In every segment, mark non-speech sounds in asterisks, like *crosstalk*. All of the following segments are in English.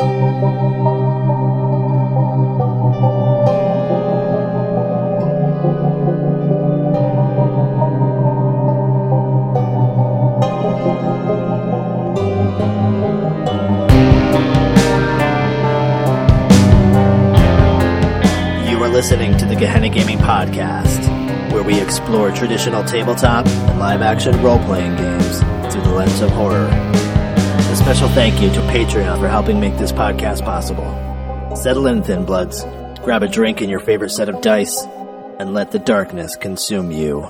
You are listening to the Gehenna Gaming Podcast, where we explore traditional tabletop and live action role playing games through the lens of horror. A special thank you to Patreon for helping make this podcast possible. Settle in, Thin Bloods, grab a drink and your favorite set of dice, and let the darkness consume you.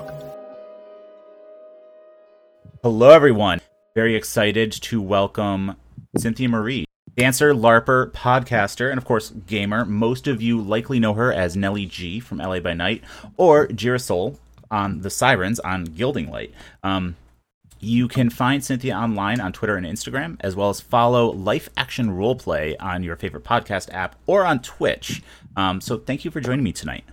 Hello, everyone. Very excited to welcome Cynthia Marie, dancer, LARPer, podcaster, and of course, gamer. Most of you likely know her as Nellie G from LA by Night or Girasol on the Sirens on Gilding Light. Um, you can find Cynthia online on Twitter and Instagram, as well as follow Life Action Roleplay on your favorite podcast app or on Twitch. Um, so, thank you for joining me tonight.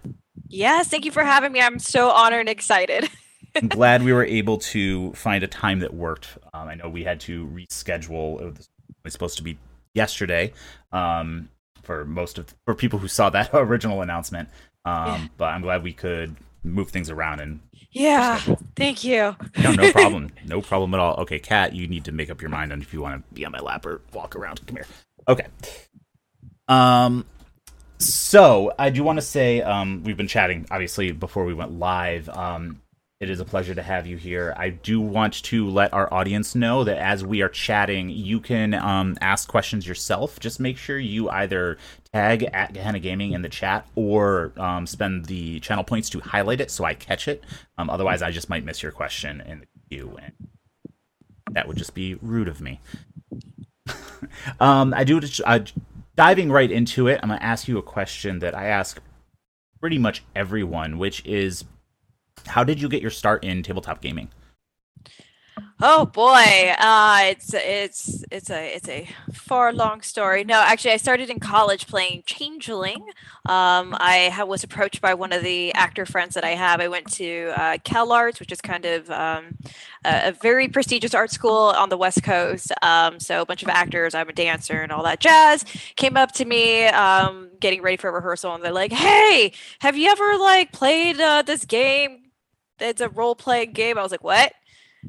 Yes, thank you for having me. I'm so honored and excited. *laughs* I'm *laughs* glad we were able to find a time that worked. Um, I know we had to reschedule. It was, it was supposed to be yesterday um, for most of for people who saw that *laughs* original announcement. Um, Yeah. But I'm glad we could move things around and Yeah, thank you. no, no *laughs* problem, no problem at all. Okay, Kat, you need to make up your mind on if you want to be on my lap or walk around. Come here. Okay. Um. So I do want to say um, we've been chatting obviously before we went live. Um, it is a pleasure to have you here. I do want to let our audience know that as we are chatting, you can um, ask questions yourself. Just make sure you either tag at Gehenna Gaming in the chat or um, spend the channel points to highlight it so I catch it. Um, otherwise, I just might miss your question in the queue, and that would just be rude of me. *laughs* um, I do. Uh, diving right into it, I'm going to ask you a question that I ask pretty much everyone, which is how did you get your start in tabletop gaming? Oh boy, uh, it's it's it's a it's a far long story. No, actually, I started in college playing Changeling. Um, I ha- was approached by one of the actor friends that I have. I went to uh, Cal Arts, which is kind of um, a, a very prestigious art school on the West Coast. Um, so a bunch of actors. I'm a dancer and all that jazz. Came up to me, um, getting ready for a rehearsal, and they're like, "Hey, have you ever like played uh, this game? It's a role playing game." I was like, "What?"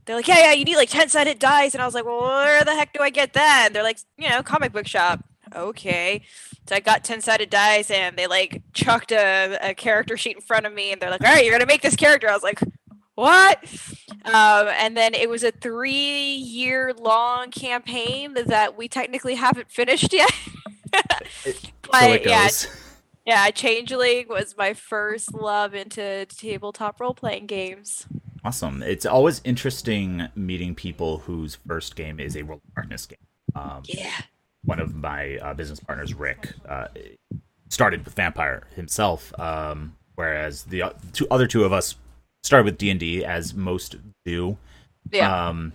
they're like, yeah, yeah, you need like 10 sided dice. And I was like, well, where the heck do I get that? And they're like, you know, comic book shop. Okay. So I got 10 sided dice and they like chucked a, a character sheet in front of me and they're like, all right, you're going to make this character. I was like, what? Um, and then it was a three year long campaign that we technically haven't finished yet. *laughs* so but yeah. Yeah, Changeling was my first love into tabletop role playing games. Awesome. It's always interesting meeting people whose first game is a World of Darkness game. Um, Yeah. one of my uh, business partners, Rick, uh, started with Vampire himself, um, whereas the o- two other two of us started with D and D, as most do. Yeah. Um,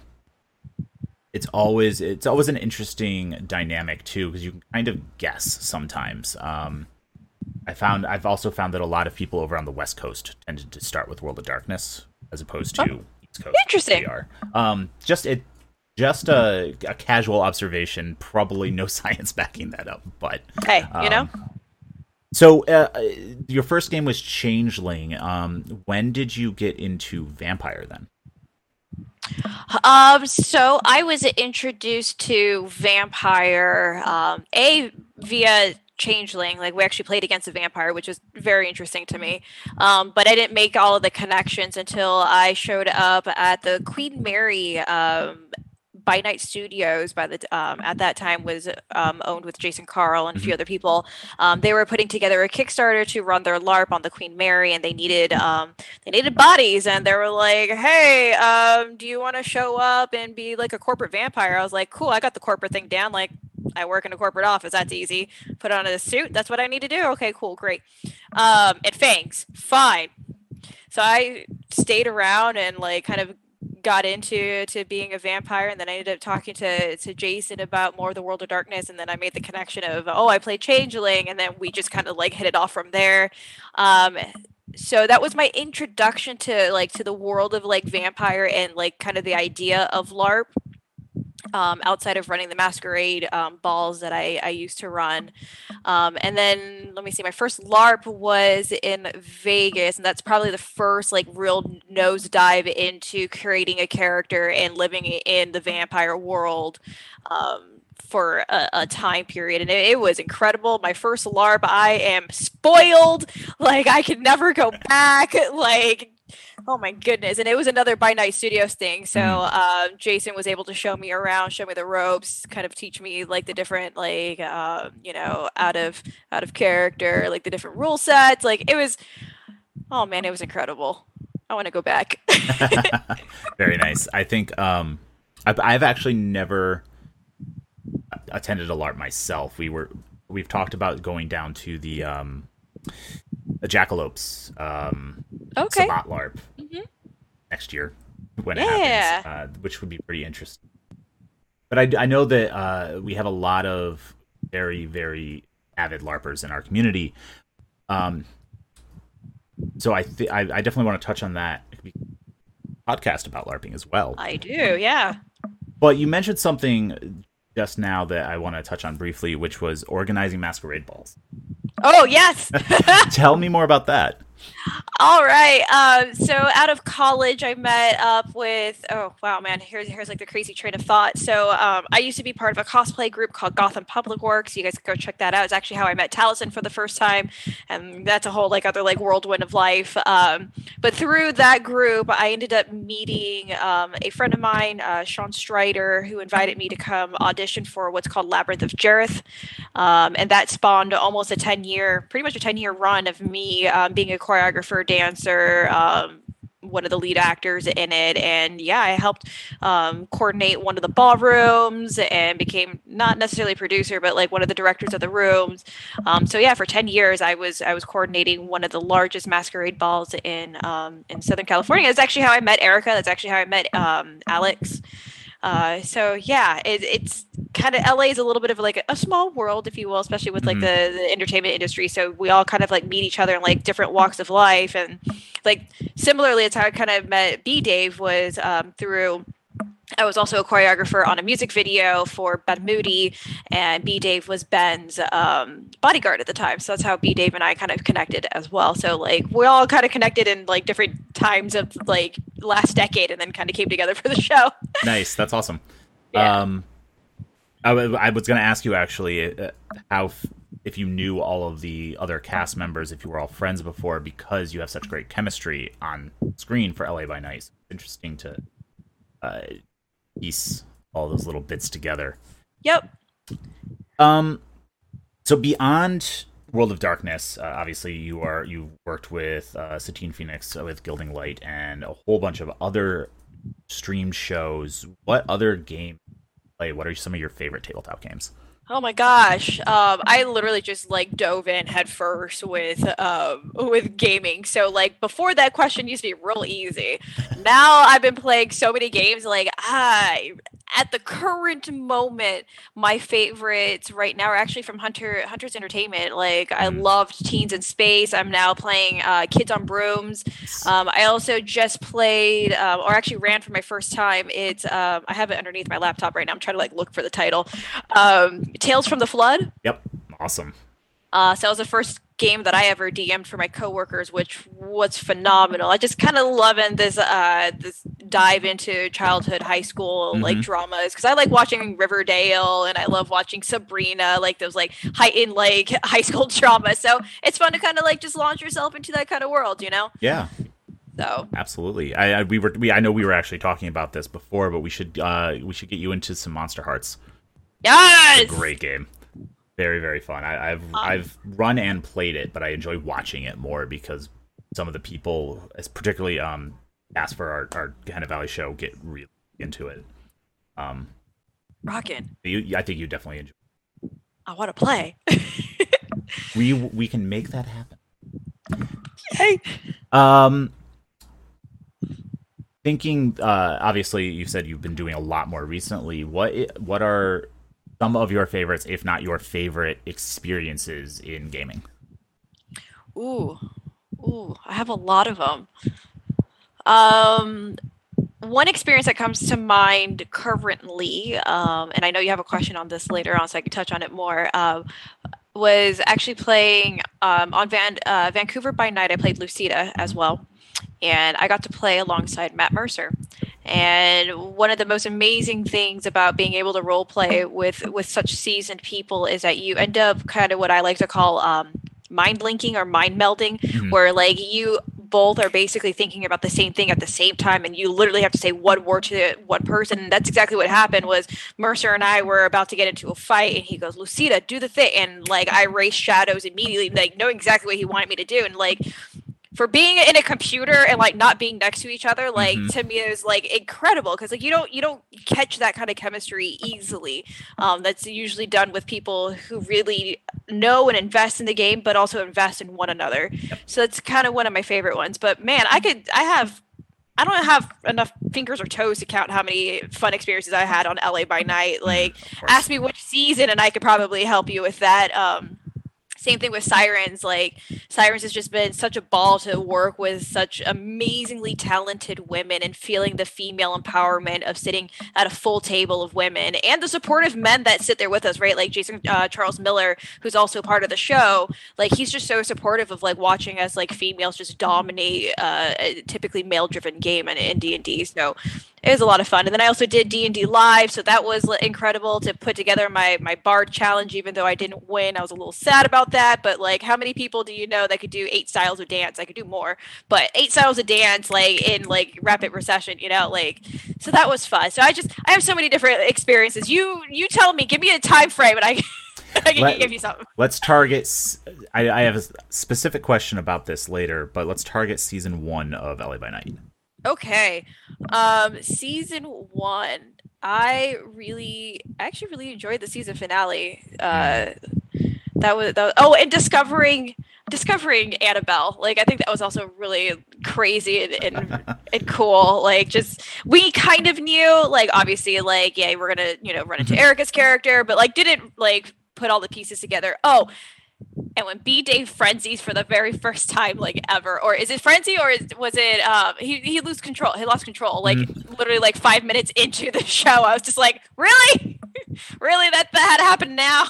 it's always it's always an interesting dynamic too because you can kind of guess sometimes. Um, I found I've also found that a lot of people over on the West Coast tended to start with World of Darkness as opposed to East Coast. Interesting. Um, just it, just a, a casual observation. Probably no *laughs* science backing that up, but hey, you know? um, So uh, uh, your first game was Changeling. Um, when did you get into Vampire then? Um, so I was introduced to vampire, um, a via changeling. Like we actually played against a vampire, which was very interesting to me. Um, but I didn't make all of the connections until I showed up at the Queen Mary um, by Night Studios. By the um, at that time was um, owned with Jason Carl and a few other people. Um, they were putting together a Kickstarter to run their LARP on the Queen Mary, and they needed um, they needed bodies, and they were like, "Hey, um, do you want to show up and be like a corporate vampire?" I was like, "Cool, I got the corporate thing down. Like, I work in a corporate office. That's easy. Put on a suit. That's what I need to do. Okay, cool, great. Um, and fangs, fine. So I stayed around and like kind of got into to being a vampire and then I ended up talking to to Jason about more of the world of darkness and then I made the connection of oh I played changeling and then we just kind of like hit it off from there um so that was my introduction to like to the world of like vampire and like kind of the idea of larp um, outside of running the masquerade um, balls that I, I used to run. Um, and then let me see, my first LARP was in Vegas, and that's probably the first like real nosedive into creating a character and living in the vampire world. Um, for a, a, time period and it, it, was incredible my first larp i am spoiled like i can never go back *laughs* like Oh my goodness! And it was another by night studios thing. So mm. uh, Jason was able to show me around, show me the ropes, kind of teach me like the different like uh, you know out of out of character, like the different rule sets. Like it was, oh man, it was incredible. I want to go back. *laughs* *laughs* Very nice. I think um, I've, I've actually never attended a LARP myself. We were we've talked about going down to the um, the Jackalopes um, okay. Sabbat LARP mm-hmm. next year when yeah. it happens, uh, which would be pretty interesting. But I, I know that uh, we have a lot of very, very avid LARPers in our community. Um, so I, th- I, I definitely want to touch on that podcast about LARPing as well. I do, yeah. But you mentioned something just now that I want to touch on briefly, which was organizing masquerade balls. Oh yes. *laughs* Tell me more about that. All right. Um, so out of college, I met up with. Oh wow, man! Here's here's like the crazy train of thought. So um, I used to be part of a cosplay group called Gotham Public Works. You guys go check that out. It's actually how I met Taliesin for the first time, and that's a whole like other like whirlwind of life. Um, but through that group, I ended up meeting um, a friend of mine, uh, Sean Strider, who invited me to come audition for what's called Labyrinth of Jareth, um, and that spawned almost a ten year, pretty much a ten year run of me um, being a choreographer, dancer, um, one of the lead actors in it. And yeah, I helped um, coordinate one of the ballrooms and became not necessarily producer, but like one of the directors of the rooms. Um, so yeah, for 10 years, I was, I was coordinating one of the largest masquerade balls in, um, in Southern California. That's actually how I met Erica. That's actually how I met um, Alex. Uh, so yeah, it, it's kind of LA is a little bit of like a, small world, if you will, especially with like mm-hmm. the, the entertainment industry. So we all kind of like meet each other in like different walks of life, and like similarly, it's how I kind of met B Dave was um, through I was also a choreographer on a music video for Ben Moody, and B Dave was Ben's um, bodyguard at the time. So that's how B Dave and I kind of connected as well. So like we all kind of connected in like different times of like last decade, and then kind of came together *laughs* for the show. nice, that's awesome. Yeah. Um, I, w- I was going to ask you actually uh, how f- if you knew all of the other cast members, if you were all friends before, because you have such great chemistry on screen for LA by Night. interesting to. Uh, piece all those little bits together. Yep. Um, so beyond World of Darkness, uh, obviously you are you worked with uh, Satine Phoenix with Gilding Light and a whole bunch of other streamed shows. What other game play? What are some of your favorite tabletop games? Oh my gosh. Um, I literally just like dove in headfirst with um, with gaming. So like before that question used to be real easy. Now I've been playing so many games like I at the current moment, my favorites right now are actually from Hunter Hunter's Entertainment. Like I mm. loved Teens in Space. I'm now playing uh, Kids on Brooms. Um, I also just played, um, or actually ran for my first time. It's um, I have it underneath my laptop right now. I'm trying to like look for the title. Tales from the Loop. Yep, awesome. Uh, so that was the first game that I ever DM'd for my coworkers, which was phenomenal. I just kind of loving this uh, this dive into childhood, high school like mm-hmm. dramas because I like watching Riverdale and I love watching Sabrina, like those like heightened like *laughs* high school drama. So it's fun to kind of like just launch yourself into that kind of world, you know? Yeah. So absolutely, I, I we were we I know we were actually talking about this before, but we should uh we should get you into some Monster Hearts. Yes, great game very very fun. I, have um, I've run and played it, but I enjoy watching it more because some of the people, particularly um, ask for our our Gehenna Valley show, get really into it. Um, rocking. You, I think you definitely enjoy. I want to play. *laughs* we we can make that happen. Hey. Um. Thinking, uh, obviously, you said you've been doing a lot more recently. What what are some of your favorites, if not your favorite experiences in gaming? Ooh, ooh, I have a lot of them. Um, one experience that comes to mind currently, um, and I know you have a question on this later on, so I can touch on it more. Um, was actually playing um, on Van uh, Vancouver by Night. I played Lucita as well, and I got to play alongside Matt Mercer. And one of the most amazing things about being able to role play *laughs* with with such seasoned people is that you end up kind of what I like to call um, mind linking or mind melding, mm-hmm. where like you both are basically thinking about the same thing at the same time and you literally have to say one word to one person and that's exactly what happened was mercer and i were about to get into a fight and he goes lucita do the thing and like i raised shadows immediately like knowing exactly what he wanted me to do and like for being in a computer and like not being next to each other like mm-hmm. to me is like incredible because like you don't you don't catch that kind of chemistry easily um, that's usually done with people who really know and invest in the game but also invest in one another yep. so that's kind of one of my favorite ones but man i could i have I don't have enough fingers or toes to count how many fun experiences I had on LA by night. Mm-hmm. Like, ask me which season, and I could probably help you with that. Um, same thing with sirens like sirens has just been such a ball to work with such amazingly talented women and feeling the female empowerment of sitting at a full table of women and the supportive men that sit there with us right? Like jason uh, charles miller who's also part of the show like he's just so supportive of like watching us like females just dominate uh, a typically male driven game in, in d&d so it was a lot of fun. And then I also did D and D live, so that was incredible to put together my my bard challenge. Even though I didn't win, I was a little sad about that. But like, how many people do you know that could do eight styles of dance? I could do more, but eight styles of dance, like in like rapid recession, you know, like so that was fun. So I just I have so many different experiences. You you tell me, give me a time frame, and I. *laughs* I can Let, give you something. Let's target. I, I have a specific question about this later, but let's target season one of LA by Night. Okay. Um season 1. I really actually really enjoyed the season finale. Uh that was, that was oh and discovering discovering Annabelle. Like I think that was also really crazy and, and, *laughs* and cool. Like just we kind of knew like obviously like yeah, we're to, you know, run into mm-hmm. Erica's character, but like didn't like put all the pieces together. Oh, and when B Dave frenzies for the very first time, like ever, or is it frenzy or is, was it um he he lose control? He lost control like mm. literally like five minutes into the show. I was just like, really, *laughs* really that that had happened now.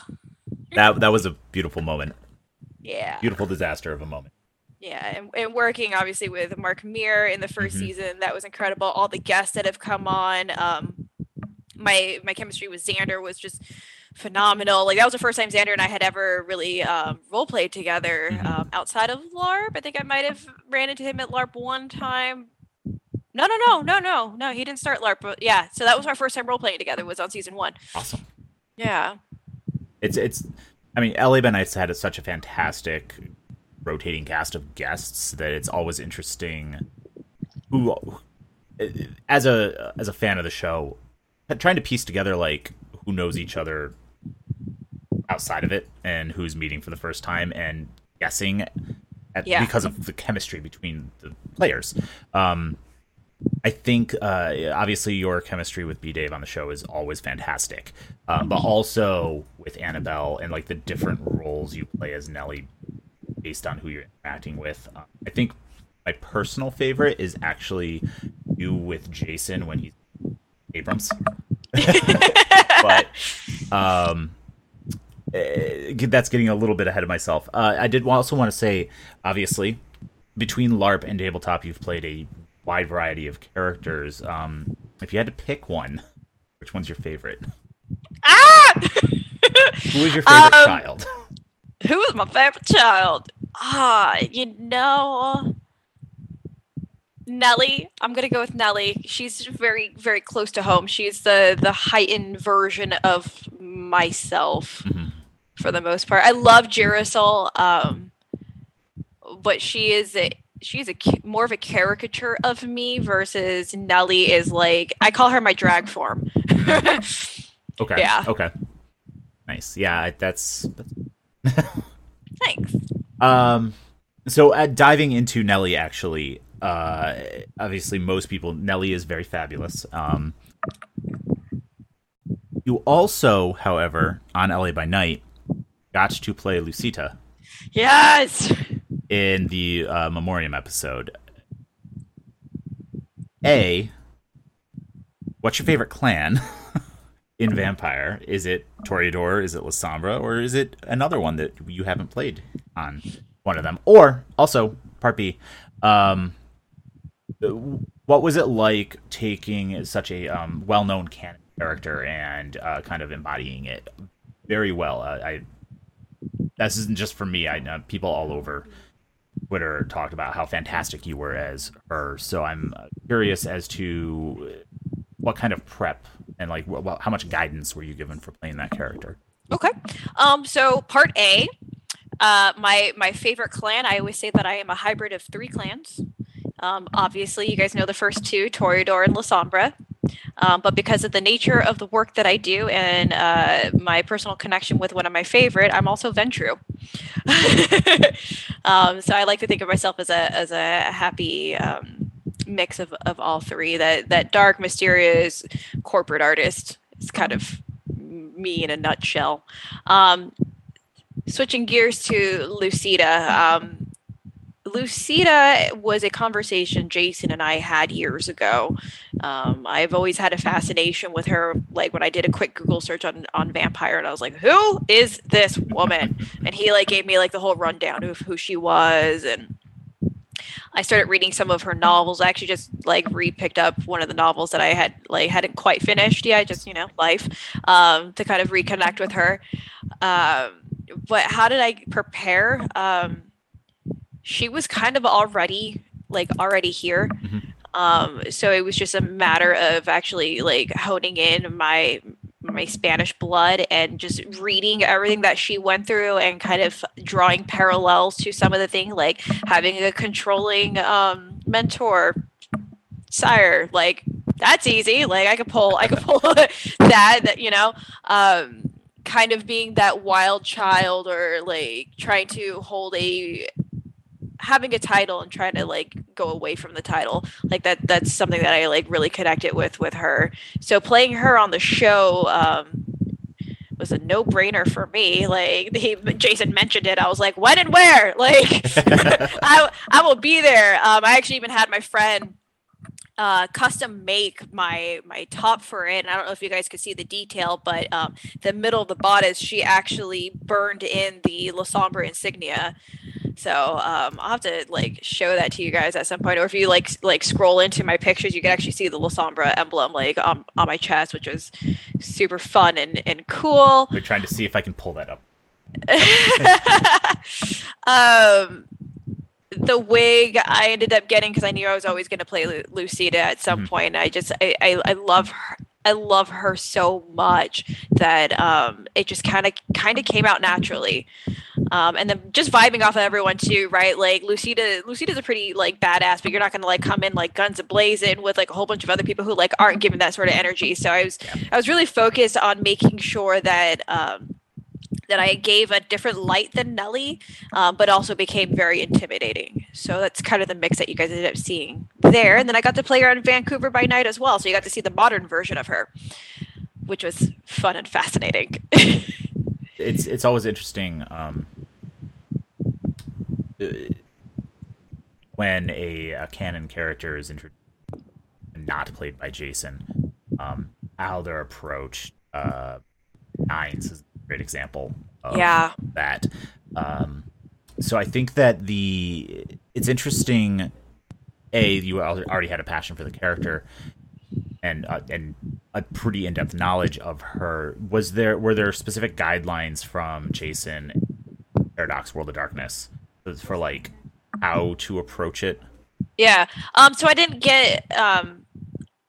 that that was a beautiful moment. Yeah, beautiful disaster of a moment. Yeah, and, and working obviously with Mark Meer in the 1st mm-hmm. season, that was incredible. All the guests that have come on, um, my my chemistry with Xander was just phenomenal. Like that was the first time Xander and I had ever really um, role played together mm-hmm. um, outside of LARP. I think I might have ran into him at LARP one time. No, no, no, no, no, no. He didn't start LARP, but yeah. So that was our first time role playing together. Was on season one. Awesome. Yeah. It's it's. I mean, LA by Nights had such a fantastic rotating cast of guests that it's always interesting. Who, as a as a fan of the show, trying to piece together like who knows each other outside of it and who's meeting for the first time and guessing at, yeah. because of the chemistry between the players. Um, I think uh, obviously your chemistry with B Dave on the show is always fantastic, uh, but also with Annabelle and like the different roles you play as Nellie based on who you're interacting with. Uh, I think my personal favorite is actually you with Jason when he's Abrams. *laughs* but um, that's getting a little bit ahead of myself. Uh, I did also want to say, obviously, between LARP and tabletop, you've played a wide variety of characters. Um, if you had to pick one, which one's your favorite? Ah! who is your favorite um, child? Who is my favorite child? Ah, you know, Nellie. I'm gonna go with Nellie. She's very, very close to home. She's the the heightened version of myself. Mm-hmm for the most part. I love Girasol, um, but she is a, she's a more of a caricature of me versus Nellie is like I call her my drag form. *laughs* okay. Yeah. Okay. Nice. Yeah, that's. that's... Thanks. Um, so uh, diving into Nellie, actually, uh, obviously most people Nellie is very fabulous. Um, you also, however, on LA by Night, got to play Lucita. Yes. In the uh, Memoriam episode. A, what's your favorite clan *laughs* in Vampire? Is it Toreador? Is it Lasombra? Or is it another one that you haven't played on one of them? Or also, part B, um, what was it like taking such a um, well-known canon character and uh, kind of embodying it very well? Uh, I this isn't just for me. I know people all over Twitter talked about how fantastic you were as her. So I'm curious as to what kind of prep and like what, how much guidance were you given for playing that character? Okay. Um. So part A, uh, my my favorite clan. I always say that I am a hybrid of three clans. Um, obviously, you guys know the first two, Toreador and Lasombra. Um, but because of the nature of the work that I do and uh, my personal connection with one of my favorite, I'm also Ventrue. *laughs* um, so I like to think of myself as a as a happy um, mix of, of all three. That that dark, mysterious corporate artist is kind of me in a nutshell. Um, switching gears to Lucita. Lucita was a conversation Jason and I had years ago. Um, I've always had a fascination with her. Like when I did a quick Google search on on Vampire, and I was like, "Who is this woman?" And he like gave me like the whole rundown of who she was, and I started reading some of her novels. I actually just like re-picked up one of the novels that I had like hadn't quite finished yet. Just you know, life um, to kind of reconnect with her. Um, but how did I prepare? Um, she was kind of already like already here. Mm-hmm. Um, so it was just a matter of actually like honing in my my Spanish blood and just reading everything that she went through and kind of drawing parallels to some of the things like having a controlling um, mentor sire like that's easy like i could pull i could pull *laughs* that that you know um kind of being that wild child or like trying to hold a having a title and trying to like go away from the title like that that's something that i like really connected with with her. So playing her on the show um was a no-brainer for me. Like he, jason mentioned it. I was like when and where? *laughs* Like *laughs* I, I will be there. Um i actually even had my friend uh, custom make my my top for it. And I don't know if you guys could see the detail, but um, the middle of the bodice, she actually burned in the Lasombra insignia so um, I'll have to like show that to you guys at some point, or if you like like scroll into my pictures, you can actually see the Lasombra emblem like on, on my chest, which was super fun and and cool. We're trying to see if I can pull that up. *laughs* um, the wig I ended up getting because I knew I was always going to play Lu- Lucita at some mm-hmm. point. I just I, I, I love her. I love her so much that um, it just kind of kind of came out naturally. Um, and then just vibing off of everyone too, right? Like Lucita, Lucita's a pretty like badass, but you're not gonna like come in like guns blazing with like a whole bunch of other people who like aren't giving that sort of energy. So I was I was really focused on making sure that um, that I gave a different light than Nelly, um, but also became very intimidating. So that's kind of the mix that you guys ended up seeing there. And then I got to play her on Vancouver by Night as well. So you got to see the modern version of her, which was fun and fascinating. *laughs* it's it's always interesting um, when a, a canon character is introduced, not played by Jason. Um, how they're approached. Uh, Nines is great example of yeah. that. Um, so I think that the it's interesting. A, you already had a passion for the character, and uh, and a pretty in depth knowledge of her. Was there were there specific guidelines from Jason, Paradox World of Darkness, for like how to approach it? Yeah. Um. So I didn't get um.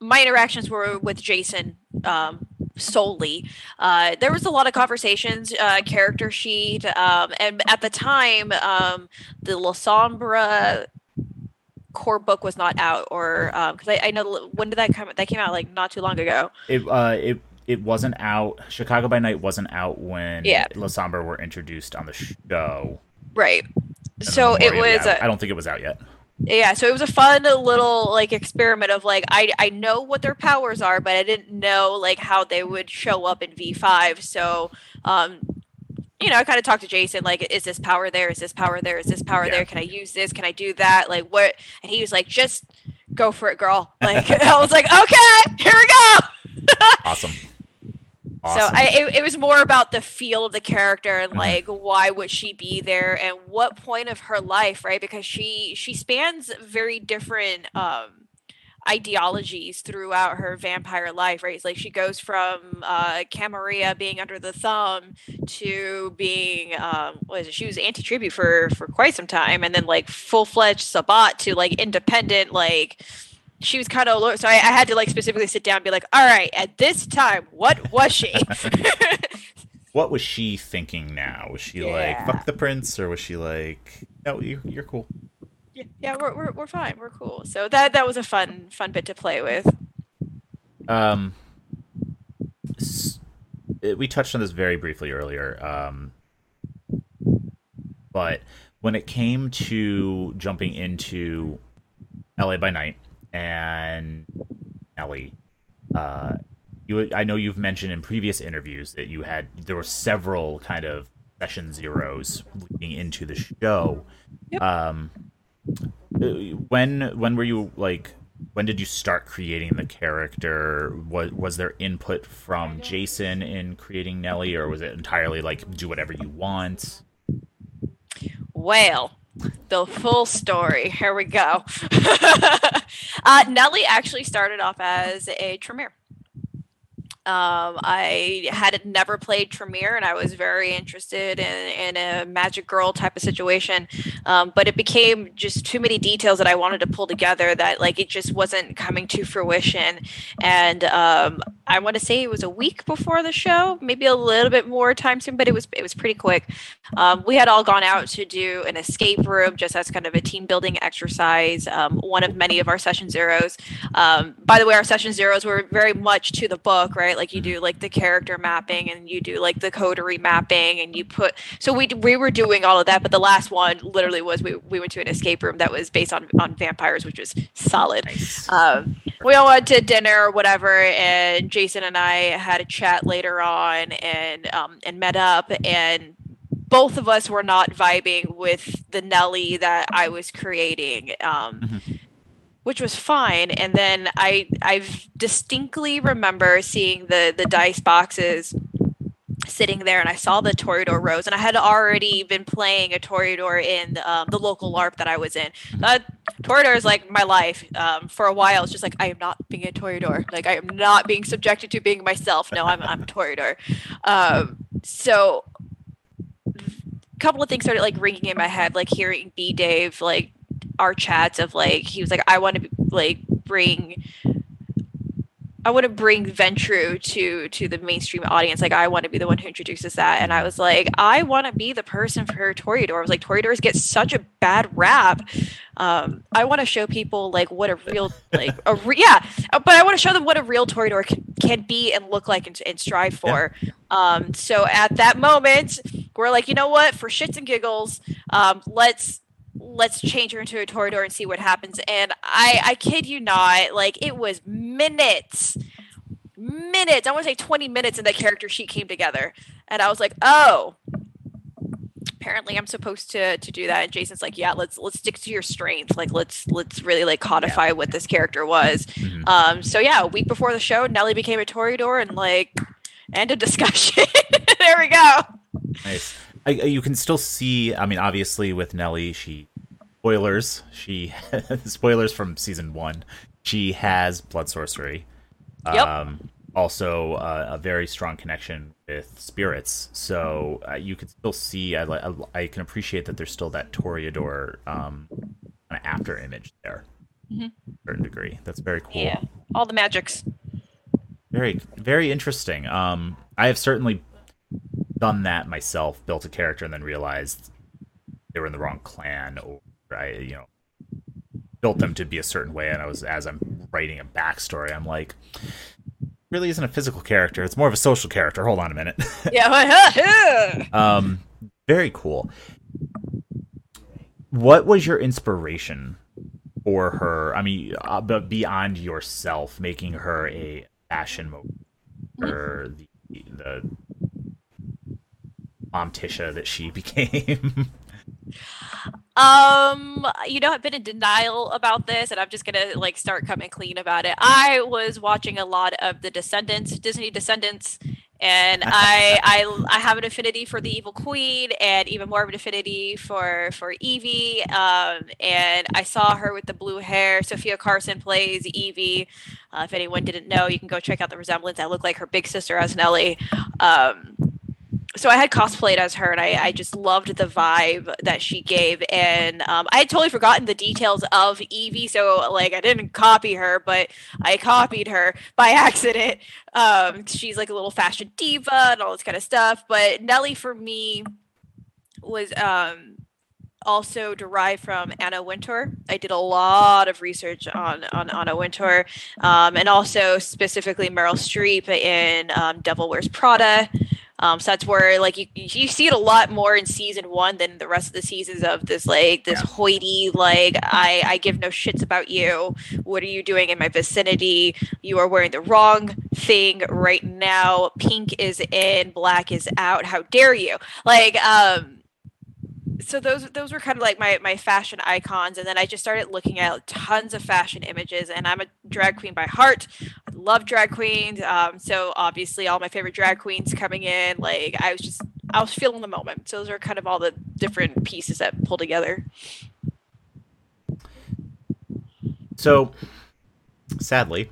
My interactions were with Jason um solely. Uh, there was a lot of conversations, uh, character sheet, um, and at the time, um, the Lasombra core book was not out, or because um, I, I, know when did that come? That came out like not too long ago. It uh, it it wasn't out. Chicago by Night wasn't out when yeah. Lasombra were introduced on the show. Right. So it was. I don't think it was out yet yeah so it was a fun little like experiment of like i i know what their powers are but i didn't know like how they would show up in v5 so um you know i kind of talked to jason like is this power there? Is this power there? Is this power yeah. there can i use this? Can i do that? Like what and he was like just go for it girl. Like *laughs* i was like okay here we go. Awesome. So I, it, it, was more about the feel of the character and mm-hmm. like why would she be there and what point of her life, right? Because she she spans very different um ideologies throughout her vampire life, right? It's like she goes from uh, Camarilla being under the thumb to being, um, what is it? She was antitribu for for quite some time, and then like full-fledged Sabbat to like independent, like she was kind of low. So I, I, had to like specifically sit down and be like, all right, at this time, what was she? *laughs* what was she thinking now? Was she yeah. like, fuck the prince? Or was she like, no, you, you're cool? yeah, yeah, we're, we're we're fine. We're cool. So that that was a fun fun bit to play with. Um, we touched on this very briefly earlier. Um, but when it came to jumping into LA by Night and Ellie, uh, you I know you've mentioned in previous interviews that you had there were several kind of session zeros leading into the show. Yep. Um, when when were you like when did you start creating the character was was there input from jason in creating nellie or was it entirely like do whatever you want well the full story. Here we go. *laughs* Uh, nellie actually started off as a tremere um, I had never played Tremere, and I was very interested in, in a Magic Girl type of situation. Um, but it became just too many details that I wanted to pull together that like it just wasn't coming to fruition. And um, I want to say it was a week before the show, maybe a little bit more time soon, but it was it was pretty quick. Um, we had all gone out to do an escape room just as kind of a team building exercise. Um, one of many of our session zeros. Um, by the way, our session zeros were very much to the book, right? Right? Like you do like the character mapping and you do like the coterie mapping and you put so we we were doing all of that, but the last one literally was we, we went to an escape room that was based on on vampires, which was solid. Nice. Um, we all went to dinner or whatever, and Jason and I had a chat later on and um, and met up and both of us were not vibing with the Nelly that I was creating. Um, mm-hmm which was fine. And then I I distinctly remember seeing the the dice boxes sitting there and I saw the Toreador rose and I had already been playing a Toreador in um, the local LARP that I was in. Uh, Toreador is like my life. Um, for a while, it's just like I am not being a Toreador. Like I am not being subjected to being myself. No, I'm I'm a Toreador. Um, so a couple of things started like ringing in my head, like hearing B Dave like our chats of like he was like I want to like bring I want to bring Ventrue to to the mainstream audience. Like I want to be the one who introduces that. And I was like, I want to be the person for Toreador. I was like, Toreadors get such a bad rap. Um, I want to show people like what a real like a re- yeah, but I want to show them what a real Toreador can, can be and look like and, and strive for. Yeah. Um, so at that moment, we're like, you know what? For shits and giggles, um, let's let's change her into a Toreador and see what happens. And I, I kid you not, like it was minutes, minutes. I want to say 20 minutes, and that character sheet came together. And I was like, oh, apparently I'm supposed to to do that. And Jason's like, yeah, let's let's stick to your strength. Like let's let's really like codify yeah. what this character was. Mm-hmm. Um, so yeah, a week before the show, Nellie became a Toreador, and like end of discussion. *laughs* there we go. Nice. I, you can still see. I mean, obviously with Nelly, she spoilers. She *laughs* spoilers from season one. She has blood sorcery. Yep. Um, also, uh, a very strong connection with spirits. So uh, you can still see. I, I, I can appreciate that there's still that Toreador um, after image there, mm-hmm. a certain degree. That's very cool. Yeah, all the magics. Very, very interesting. Um, I have certainly done that myself, built a character, and then realized they were in the wrong clan, or I, you know, built them to be a certain way. And I was, as I'm writing a backstory, I'm like, really isn't a physical character; it's more of a social character. Hold on a minute. *laughs* yeah. *laughs* um, very cool. What was your inspiration for her? I mean, uh, but beyond yourself, making her a fashion model, or the the mom Tisha that she *laughs* became? Um, you know, I've been in denial about this, and I'm just gonna like start coming clean about it. I was watching a lot of the Descendants, Disney Descendants, and *laughs* I I I have an affinity for the Evil Queen, and even more of an affinity for for Evie. Um, and I saw her with the blue hair. Sofia Carson plays Evie. Uh, if anyone didn't know, you can go check out the resemblance. I look like her big sister as Nellie. Um, so I had cosplayed as her, and I, I just loved the vibe that she gave. And um, I had totally forgotten the details of Evie, so like I didn't copy her, but I copied her by *laughs* accident. Um, she's like a little fashion diva and all this kind of stuff. But Nellie for me was um, also derived from Anna Wintour. I did a lot of research on on Anna Wintour, um, and also specifically Meryl Streep in um, Devil Wears Prada. Um, so that's where like you you see it a lot more in season one than the rest of the seasons of this like this yeah. hoity like I I give no shits about you. What are you doing in my vicinity? You are wearing the wrong thing right now. Pink is in, black is out. How dare you? Like um so those those were kind of like my my fashion icons and then i just started looking at tons of fashion images and i'm a drag queen by heart. I love drag queens um, so obviously all my favorite drag queens coming in like i was just i was feeling the moment. So those are kind of all the different pieces that pull together. So sadly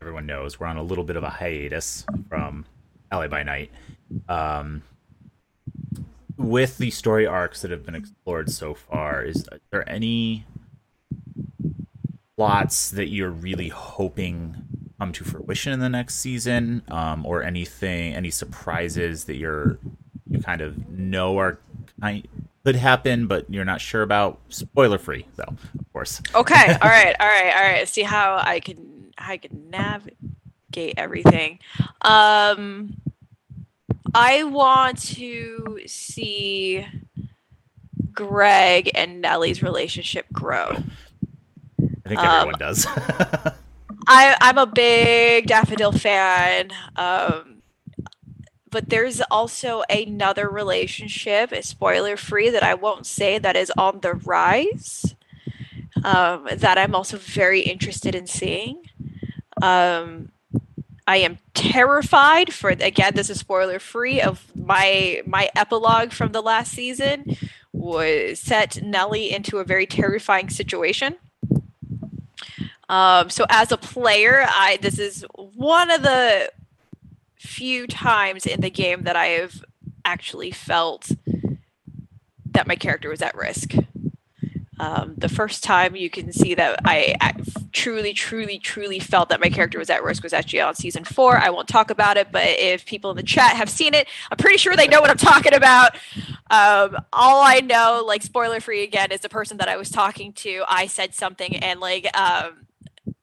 everyone knows we're on a little bit of a hiatus from LA by night. Um, with the story arcs that have been explored so far, is there any plots that you're really hoping come to fruition in the next season, um, or anything, any surprises that you're you kind of know are kind could happen, but you're not sure about? Spoiler free, though, of course. Okay, *laughs* all right, all right, all right. See how I can I can navigate everything. Um, I want to see Greg and Nellie's relationship grow. I think everyone um, does. *laughs* I, I'm a big Daffodil fan. Um, but there's also another relationship, spoiler free, that I won't say that is on the rise. Um, that I'm also very interested in seeing. Um, I am terrified for again this is spoiler free of my my epilogue from the last season was set Nelly into a very terrifying situation. Um, so as a player, I this is one of the few times in the game that I have actually felt that my character was at risk. Um, the first time you can see that I, I, truly, truly, truly felt that my character was at risk was actually on season four. I won't talk about it, but if people in the chat have seen it, I'm pretty sure they know what I'm talking about. Um, all I know, like spoiler free again, is the person that I was talking to. I said something and like um,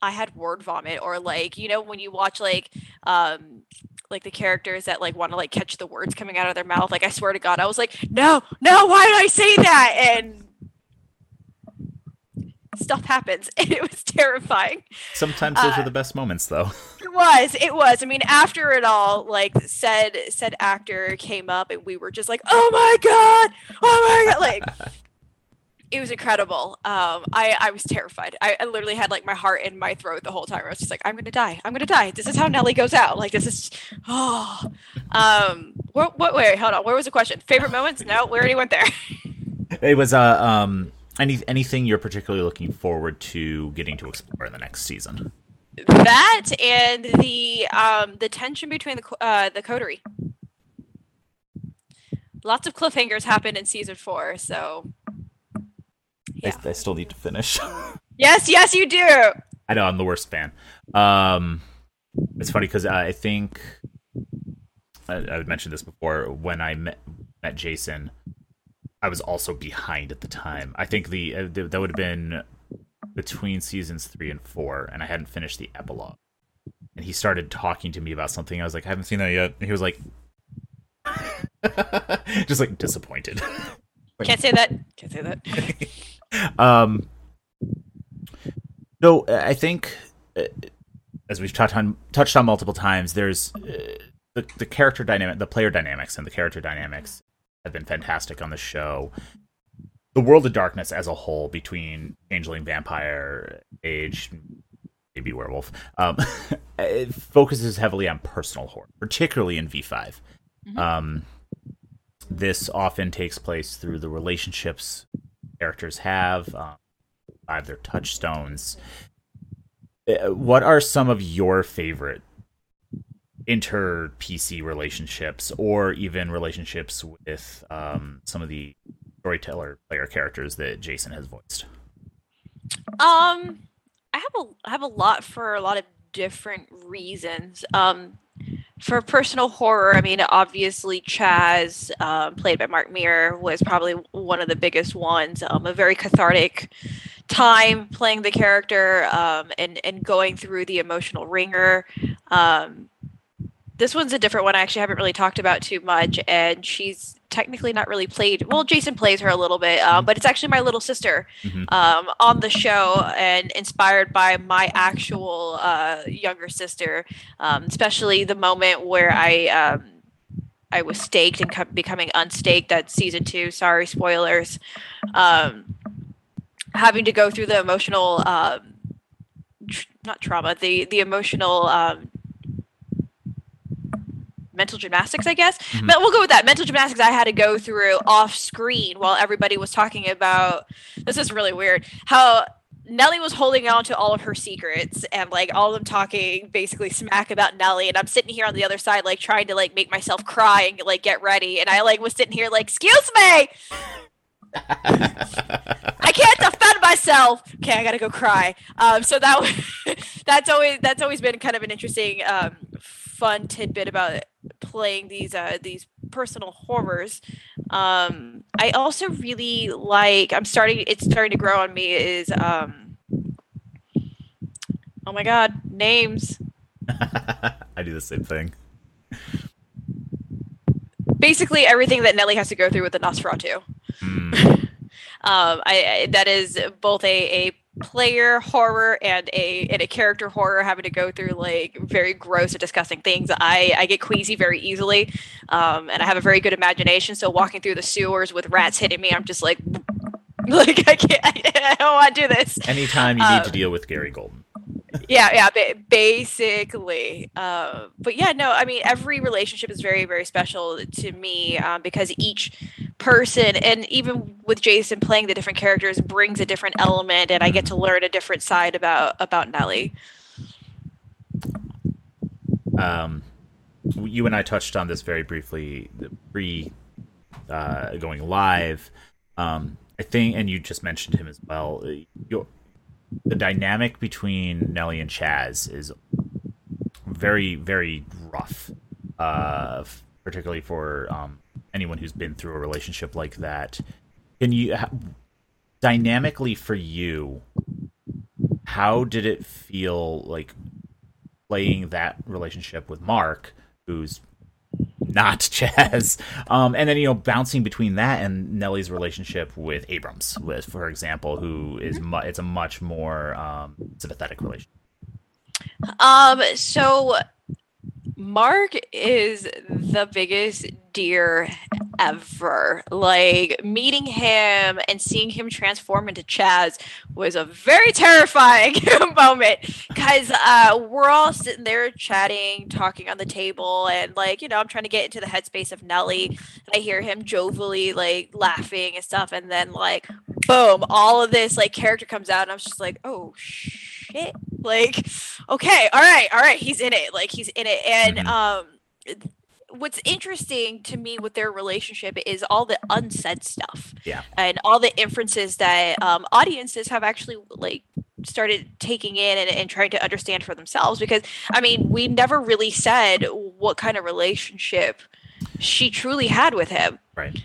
I had word vomit, or like you know when you watch like um, like the characters that like want to like catch the words coming out of their mouth. Like I swear to God, I was like, no, no, why did I say that? And stuff happens. And *laughs* it was terrifying. Sometimes those uh, are the best moments though. *laughs* It was it was. I mean after it all like said said actor came up and we were just like oh my god! Oh my god! Like it was incredible. Um i i was terrified. I, I literally had like my heart in my throat the whole time. I was just like i'm gonna die. I'm gonna die. This is how Nelly goes out. Like this is oh. Um what what wait hold on. Where was the question? Favorite moments? No we already went there. *laughs* It was uh um any anything you're particularly looking forward to getting to explore in the next season? That and the um, the tension between the uh, the coterie. Lots of cliffhangers happen in season four, so yeah. I, I still need to finish. *laughs* yes, yes, you do. I know I'm the worst fan. Um, it's funny because I think I, I mentioned this before when I met met Jason I was also behind at the time. I think the uh, that would have been between seasons three and four, and I hadn't finished the epilogue. And he started talking to me about something. I was like, I haven't seen that yet. And he was like, *laughs* just like disappointed. *laughs* like, Can't say that. Can't say that. *laughs* um. So I think, uh, as we've touched on touched on multiple times, there's uh, the the character dynamic, the player dynamics, and the character dynamics have been fantastic on the show. the world of darkness as a whole between changeling vampire age maybe werewolf um, *laughs* it focuses heavily on personal horror particularly in v5 Mhm. um, this often takes place through the relationships characters have um, their touchstones Uh, what are some of your favorite inter pc relationships or even relationships with um, some of the storyteller player characters that jason has voiced Um, I have a I have a lot for a lot of different reasons. Um, for personal horror, I mean, obviously Chaz, um, played by Mark Meer, was probably one of the biggest ones. Um, a very cathartic time playing the character um, and and going through the emotional ringer. Um, this one's a different one. I actually haven't really talked about too much, and she's technically not really played. Well, Jason plays her a little bit, um, but it's actually my little sister Mhm. um, on the show, and inspired by my actual uh, younger sister, um, especially the moment where I. Um, I was staked and co- becoming unstaked at season two. Sorry, spoilers. Um, having to go through the emotional, um, tr- not trauma, the the emotional um, mental gymnastics, I guess. Mhm. But we'll go with that. Mental gymnastics I had to go through off screen while everybody was talking about. This is really weird. How Nellie was holding on to all of her secrets and like all of them talking basically smack about Nellie and I'm sitting here on the other side like trying to like make myself cry and like get ready and I like was sitting here like excuse me *laughs* I can't defend myself. Okay, I gotta go cry. Um, so that was, *laughs* that's always that's always been kind of an interesting, um, fun tidbit about playing these uh, these personal horrors. Um, I also really like. I'm starting. It's starting to grow on me. Is um, oh my god, names. *laughs* I do the same thing. Basically, everything that Nelly has to go through with the Nosferatu. Hmm. *laughs* um, I, I that is both a, a player horror and a and a character horror having to go through like very gross and disgusting things. I I get queasy very easily, um, and I have a very good imagination. So walking through the sewers with rats hitting me, I'm just like, *laughs* like I can't. *laughs* I don't want to do this. Anytime you need Uh, to deal with Gary Golden. yeah yeah ba- basically uh, but yeah no i mean every relationship is very very special to me um, because each person and even with jason playing the different characters brings a different element and i get to learn a different side about about nellie Um, you and I touched on this very briefly the pre uh, going live. Um, I think, and you just mentioned him as well. uh, Your, the dynamic between Nelly and Chaz is very, very rough, uh, particularly for um, anyone who's been through a relationship like that. Can you, ha- dynamically for you, how did it feel like playing that relationship with Mark, who's not *laughs* Chaz, um, and then you know bouncing between that and Nellie's relationship with Abrams, with for example, who is mu- it's a much more um, sympathetic relationship. Um, so Mark is the biggest dear ever. Like meeting him and seeing him transform into Chaz was a very terrifying *laughs* moment because uh, we're all sitting there chatting, talking on the table, and like you know, I'm trying to get into the headspace of Nelly. I hear him jovially like laughing and stuff, and then like boom, all of this like character comes out, and I'm just like, oh like okay, all right, all right, he's in it, like he's in it, and Mhm. um. What's interesting to me with their relationship is all the unsaid stuff, Yeah. and all the inferences that um, audiences have actually like started taking in and, and trying to understand for themselves. Because I mean, we never really said what kind of relationship she truly had with him Right.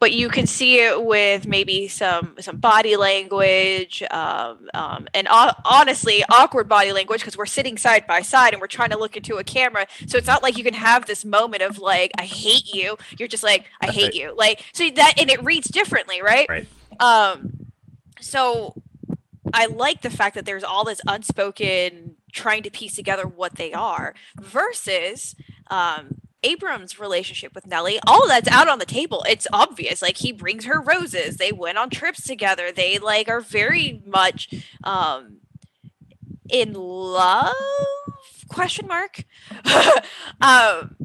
But you can see it with maybe some some body language um, um, and o- honestly awkward body language because we're sitting side by side and we're trying to look into a camera so it's not like you can have this moment of like i hate you you're just like i That's hate right. you like so that and it reads differently right Right. um so i like the fact that there's all this unspoken trying to piece together what they are versus um Abram's relationship with Nellie, all that's out on the table. It's obvious. Like he brings her roses. They went on trips together. They like are very much um in love question mark *laughs* um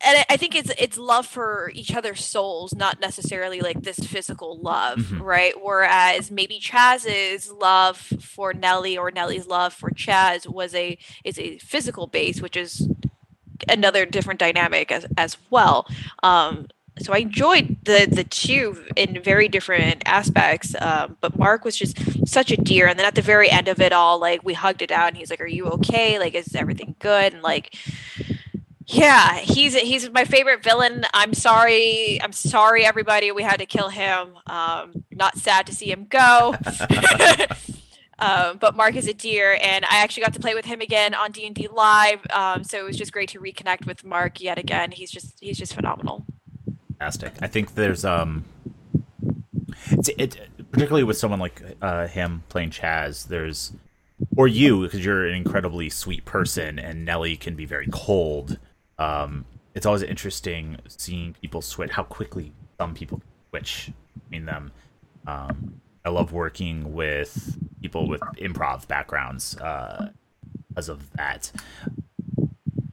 and I think it's it's love for each other's souls, not necessarily like this physical love, mm-hmm. right? Whereas maybe Chaz's love for Nellie or Nellie's love for Chaz was a is a physical base, which is another different dynamic as as well. Um, so I enjoyed the the two in very different aspects. Um, but Mark was just such a dear, and then at the very end of it all, like we hugged it out, and he's like, "Are you okay? Like, is everything good?" And like, yeah, he's he's my favorite villain. I'm sorry, I'm sorry, everybody. We had to kill him. Um, not sad to see him go. *laughs* *laughs* Um, but Mark is a dear, and I actually got to play with him again on D and D Live. Um, so it was just great to reconnect with Mark yet again. He's just he's just phenomenal fantastic. I think there's um, it's it particularly with someone like uh, him playing Chaz. There's or you because you're an incredibly sweet person, and Nelly can be very cold. Um, it's always interesting seeing people switch how quickly some people switch between them. Um, I love working with people with improv backgrounds uh, because of that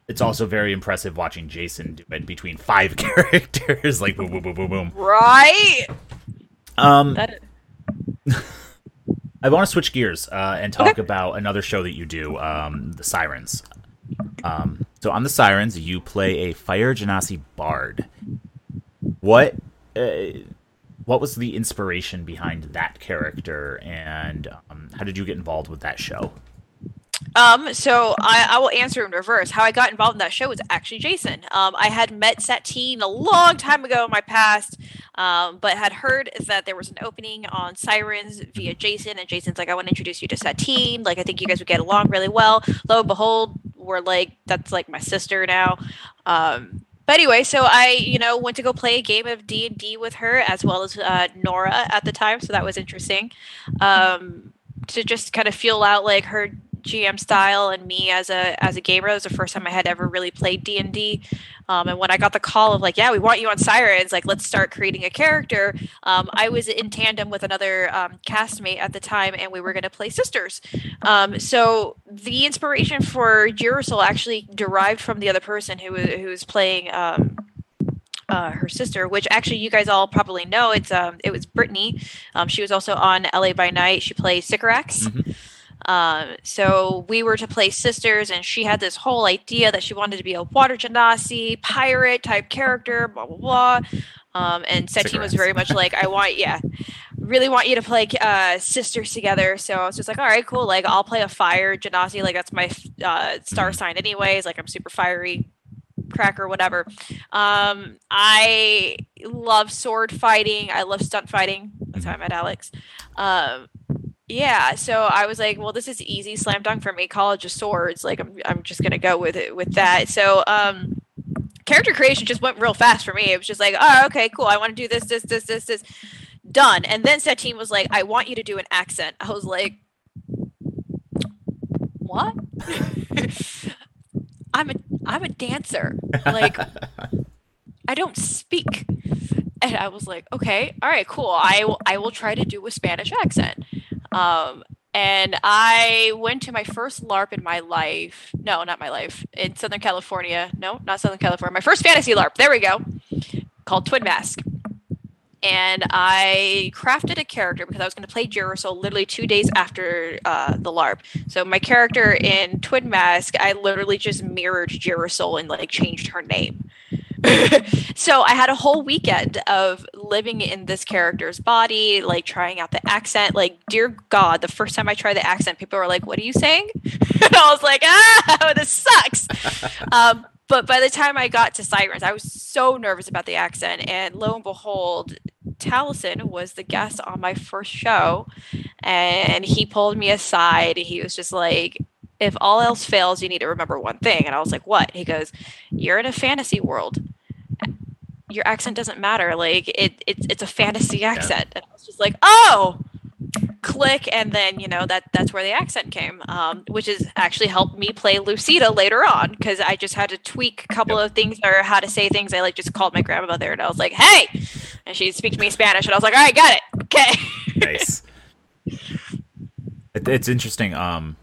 it's also very impressive watching Jason do it between five *laughs* characters, like boom, boom, boom, boom, boom. Right. Um, that... I want to switch gears uh, and talk okay. about another show that you do, um, the Sirens. Um, so on the Sirens, you play a fire genasi bard. What? Uh, what was the inspiration behind that character, and um, how did you get involved with that show? Um, so I, I will answer in reverse. How I got involved in that show was actually Jason. Um, I had met Satine a long time ago in my past, um, but had heard that there was an opening on Sirens via Jason, and Jason's like, I want to introduce you to Satine. Like, I think you guys would get along really well. Lo and behold, we're like, that's like my sister now. Um, but anyway, so I, you know, went to go play a game of D and D with her as well as uh, Nora at the time, so that was interesting. Um, to just kind of feel out like her GM style and me as a as a gamer. It was the first time I had ever really played D and D. Um, and when I got the call of like, yeah, we want you on Sirens, like let's start creating a character. Um, I was in tandem with another um, castmate at the time, and we were going to play sisters. Um, so the inspiration for Girasol actually derived from the other person who was who was playing. Um, uh, her sister, which actually you guys all probably know. It's um, it was Brittany. Um, she was also on LA by Night. She plays Sycorax. Mm-hmm. Um, so we were to play sisters, and she had this whole idea that she wanted to be a water genasi pirate type character, blah blah blah. Um, and Satine was very much like, I want, yeah, really want you to play uh, sisters together. So I was just like, all right, cool. Like I'll play a fire genasi. Like that's my uh, star mm-hmm. sign, anyways. Like I'm super fiery, cracker, whatever. Um, I love sword fighting. I love stunt fighting. That's how I met Alex. Um, yeah, so I was like, well, this is easy slam dunk for me. College of Swords, like I'm, I'm just gonna go with it with that. So, um, character creation just went real fast for me. It was just like, oh, okay, cool. I want to do this, this, this, this, this. Done. And then Satine was like, I want you to do an accent. I was like, what? *laughs* I'm a, I'm a dancer. Like, *laughs* I don't speak. And I was like, okay, all right, cool. I will, I will try to do a Spanish accent. Um, and I went to my first LARP in my life. No, not my life. In Southern California. No, not Southern California. My first fantasy LARP. There we go. Called Twin Mask. And I crafted a character because I was going to play Girasol literally two days after uh, the LARP. So my character in Twin Mask, I literally just mirrored Girasol and like changed her name. *laughs* so I had a whole weekend of living in this character's body, like trying out the accent. Like, dear God, the first time I tried the accent, people were like, "What are you saying?" *laughs* and I was like, "Ah, this sucks." *laughs* um, but by the time I got to Sirens, I was so nervous about the accent, and lo and behold, Taliesin was the guest on my first show, and he pulled me aside. He was just like, if all else fails, you need to remember one thing. And I was like, what? He goes, you're in a fantasy world your accent doesn't matter. Like it, it's it's a fantasy accent. Yeah. And I was just like, oh, click and then you know that that's where the accent came um, which has actually helped me play lucita later on because i just had to tweak a couple Yep. of things or how to say things i like just called my grandmother and i was like hey and she'd speak to me in spanish and i was like all right got it okay nice. *laughs* It, it's interesting. Um,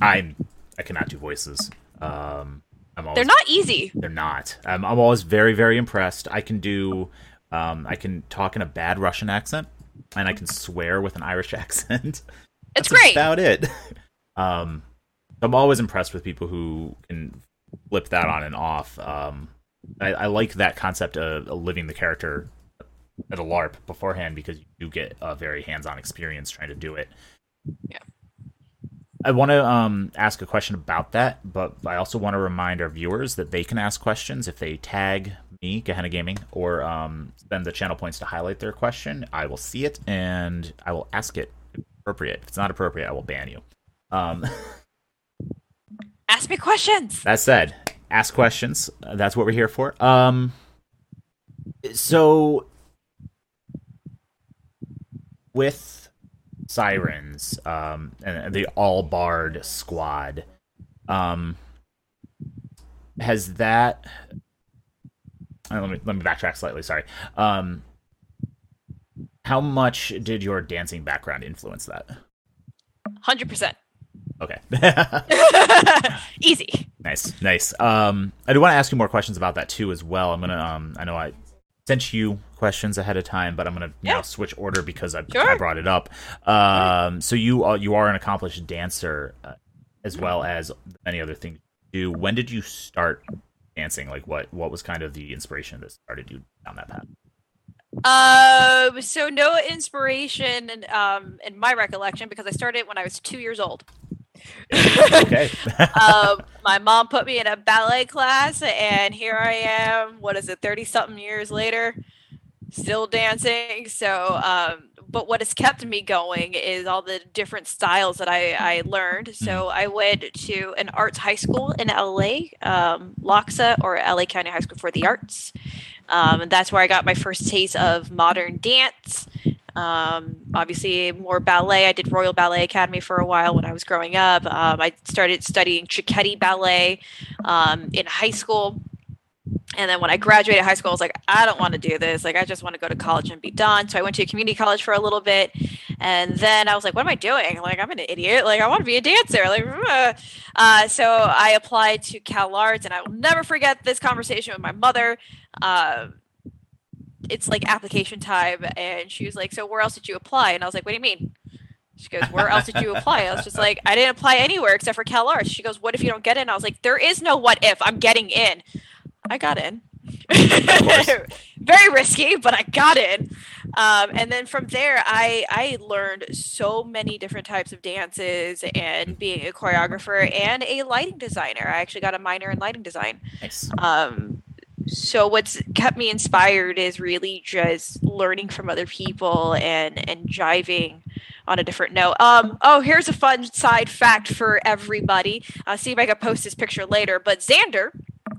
I'm I cannot do voices. Um, I'm always, they're not easy They're not. I'm, I'm always very very impressed. I can do. Um, I can talk in a bad Russian accent, and I can swear with an Irish *laughs* accent. it's That's great About it. *laughs* Um, I'm always impressed with people who can flip that on and off. Um, I, I like that concept of, of living the character at a LARP beforehand because you do get a very hands-on experience trying to do it. Yeah. I want to um, ask a question about that, but I also want to remind our viewers that they can ask questions if they tag me, Gehenna Gaming, or um, spend the channel points to highlight their question. I will see it and I will ask it if appropriate. If it's not appropriate, I will ban you. Um, *laughs* ask me questions that said, ask questions. That's what we're here for. Um, so with sirens, um, and the all bard squad, um, has that? uh, let me let me backtrack slightly. Sorry. Um, how much did your dancing background influence that? 100% Okay. *laughs* *laughs* easy Nice, nice. Um, I do want to ask you more questions about that too, as well. I'm gonna, um, I know I sent you questions ahead of time, but I'm gonna Yeah. switch order because I, I brought it up. Um, so you are you are an accomplished dancer, uh, as well as many other things you do. When did you start dancing? Like, what what was kind of the inspiration that started you down that path? Um, so no inspiration um, in my recollection because I started when I was two years old. Okay. *laughs* um, my mom put me in a ballet class, and here I am. What is it, thirty something years later, still dancing. So, um, but what has kept me going is all the different styles that I, I learned. So I went to an arts high school in LA, um, LACHSA or LA County High School for the Arts. Um, and that's where I got my first taste of modern dance. Um, obviously, more ballet. I did Royal Ballet Academy for a while when I was growing up. Um, I started studying Cecchetti Ballet um, in high school. And then when I graduated high school, I was like, I don't want to do this. Like, I just want to go to college and be done. So I went to a community college for a little bit. And then I was like, what am I doing? Like, I'm an idiot. Like, I want to be a dancer. Like, uh. Uh, so I applied to Cal Arts, and I will never forget this conversation with my mother. Uh, it's like application time. And she was like, So where else did you apply? And I was like, What do you mean? She goes, Where else did you apply? I was just like, I didn't apply anywhere except for Cal Arts. She goes, What if you don't get in? I was like, There is no what if. I'm getting in. I got in. *laughs* Very risky, but I got in. Um, and then from there, I I learned so many different types of dances and being a choreographer and a lighting designer. I actually got a minor in lighting design. nice. Um, so what's kept me inspired is really just learning from other people and and jiving on a different note. Um, oh, here's a fun side fact for everybody. Uh, see if I can post this picture later. But Xander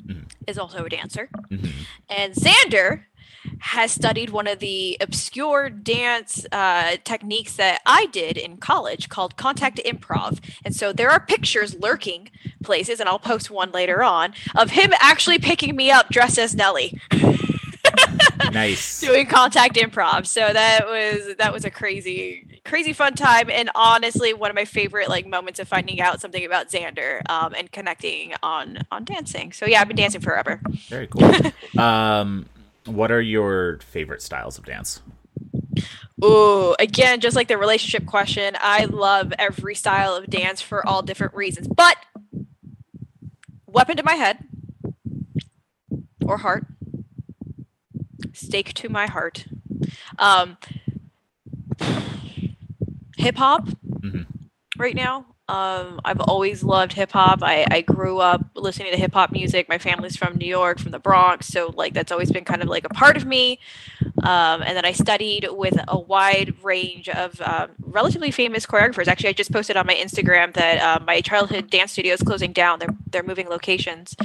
Mhm. is also a dancer, Mhm. and Xander has studied one of the obscure dance uh, techniques that I did in college called contact improv. And so there are pictures lurking places, and I'll post one later on of him actually picking me up dressed as Nelly *laughs* Nice. doing contact improv. So that was that was a crazy crazy fun time, and honestly one of my favorite like moments of finding out something about Xander um, and connecting on on dancing. So yeah, I've been dancing forever. Very cool. *laughs* um, what are your favorite styles of dance? Ooh, again, just like the relationship question, I love every style of dance for all different reasons. But weapon to my head or heart, stake to my heart. Um, *sighs* hip hop Mhm. right now. Um, I've always loved hip hop. I, I grew up listening to hip hop music. My family's from New York, from the Bronx, so like that's always been kind of like a part of me. Um, and then I studied with a wide range of um, relatively famous choreographers. Actually, I just posted on my Instagram that uh, my childhood dance studio is closing down. They're they're moving locations,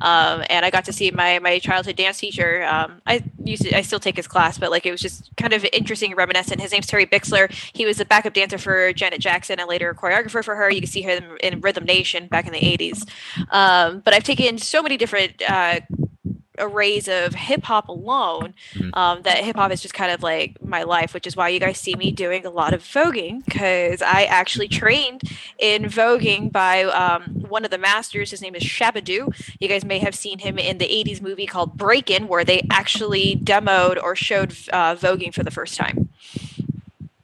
um, and I got to see my my childhood dance teacher. Um, I used to, I still take his class, but like it was just kind of interesting, reminiscent. His name's Terry Bixler. He was a backup dancer for Janet Jackson and later a choreographer for her. You can see him in Rhythm Nation back in the '80s. Um, but I've taken so many different. Uh, arrays of hip hop alone Mhm. um, that hip hop is just kind of like my life, which is why you guys see me doing a lot of voguing because I actually trained in voguing by um, one of the masters. His name is Shabba-Doo. You guys may have seen him in the 80s movie called Breakin', where they actually demoed or showed uh, voguing for the first time.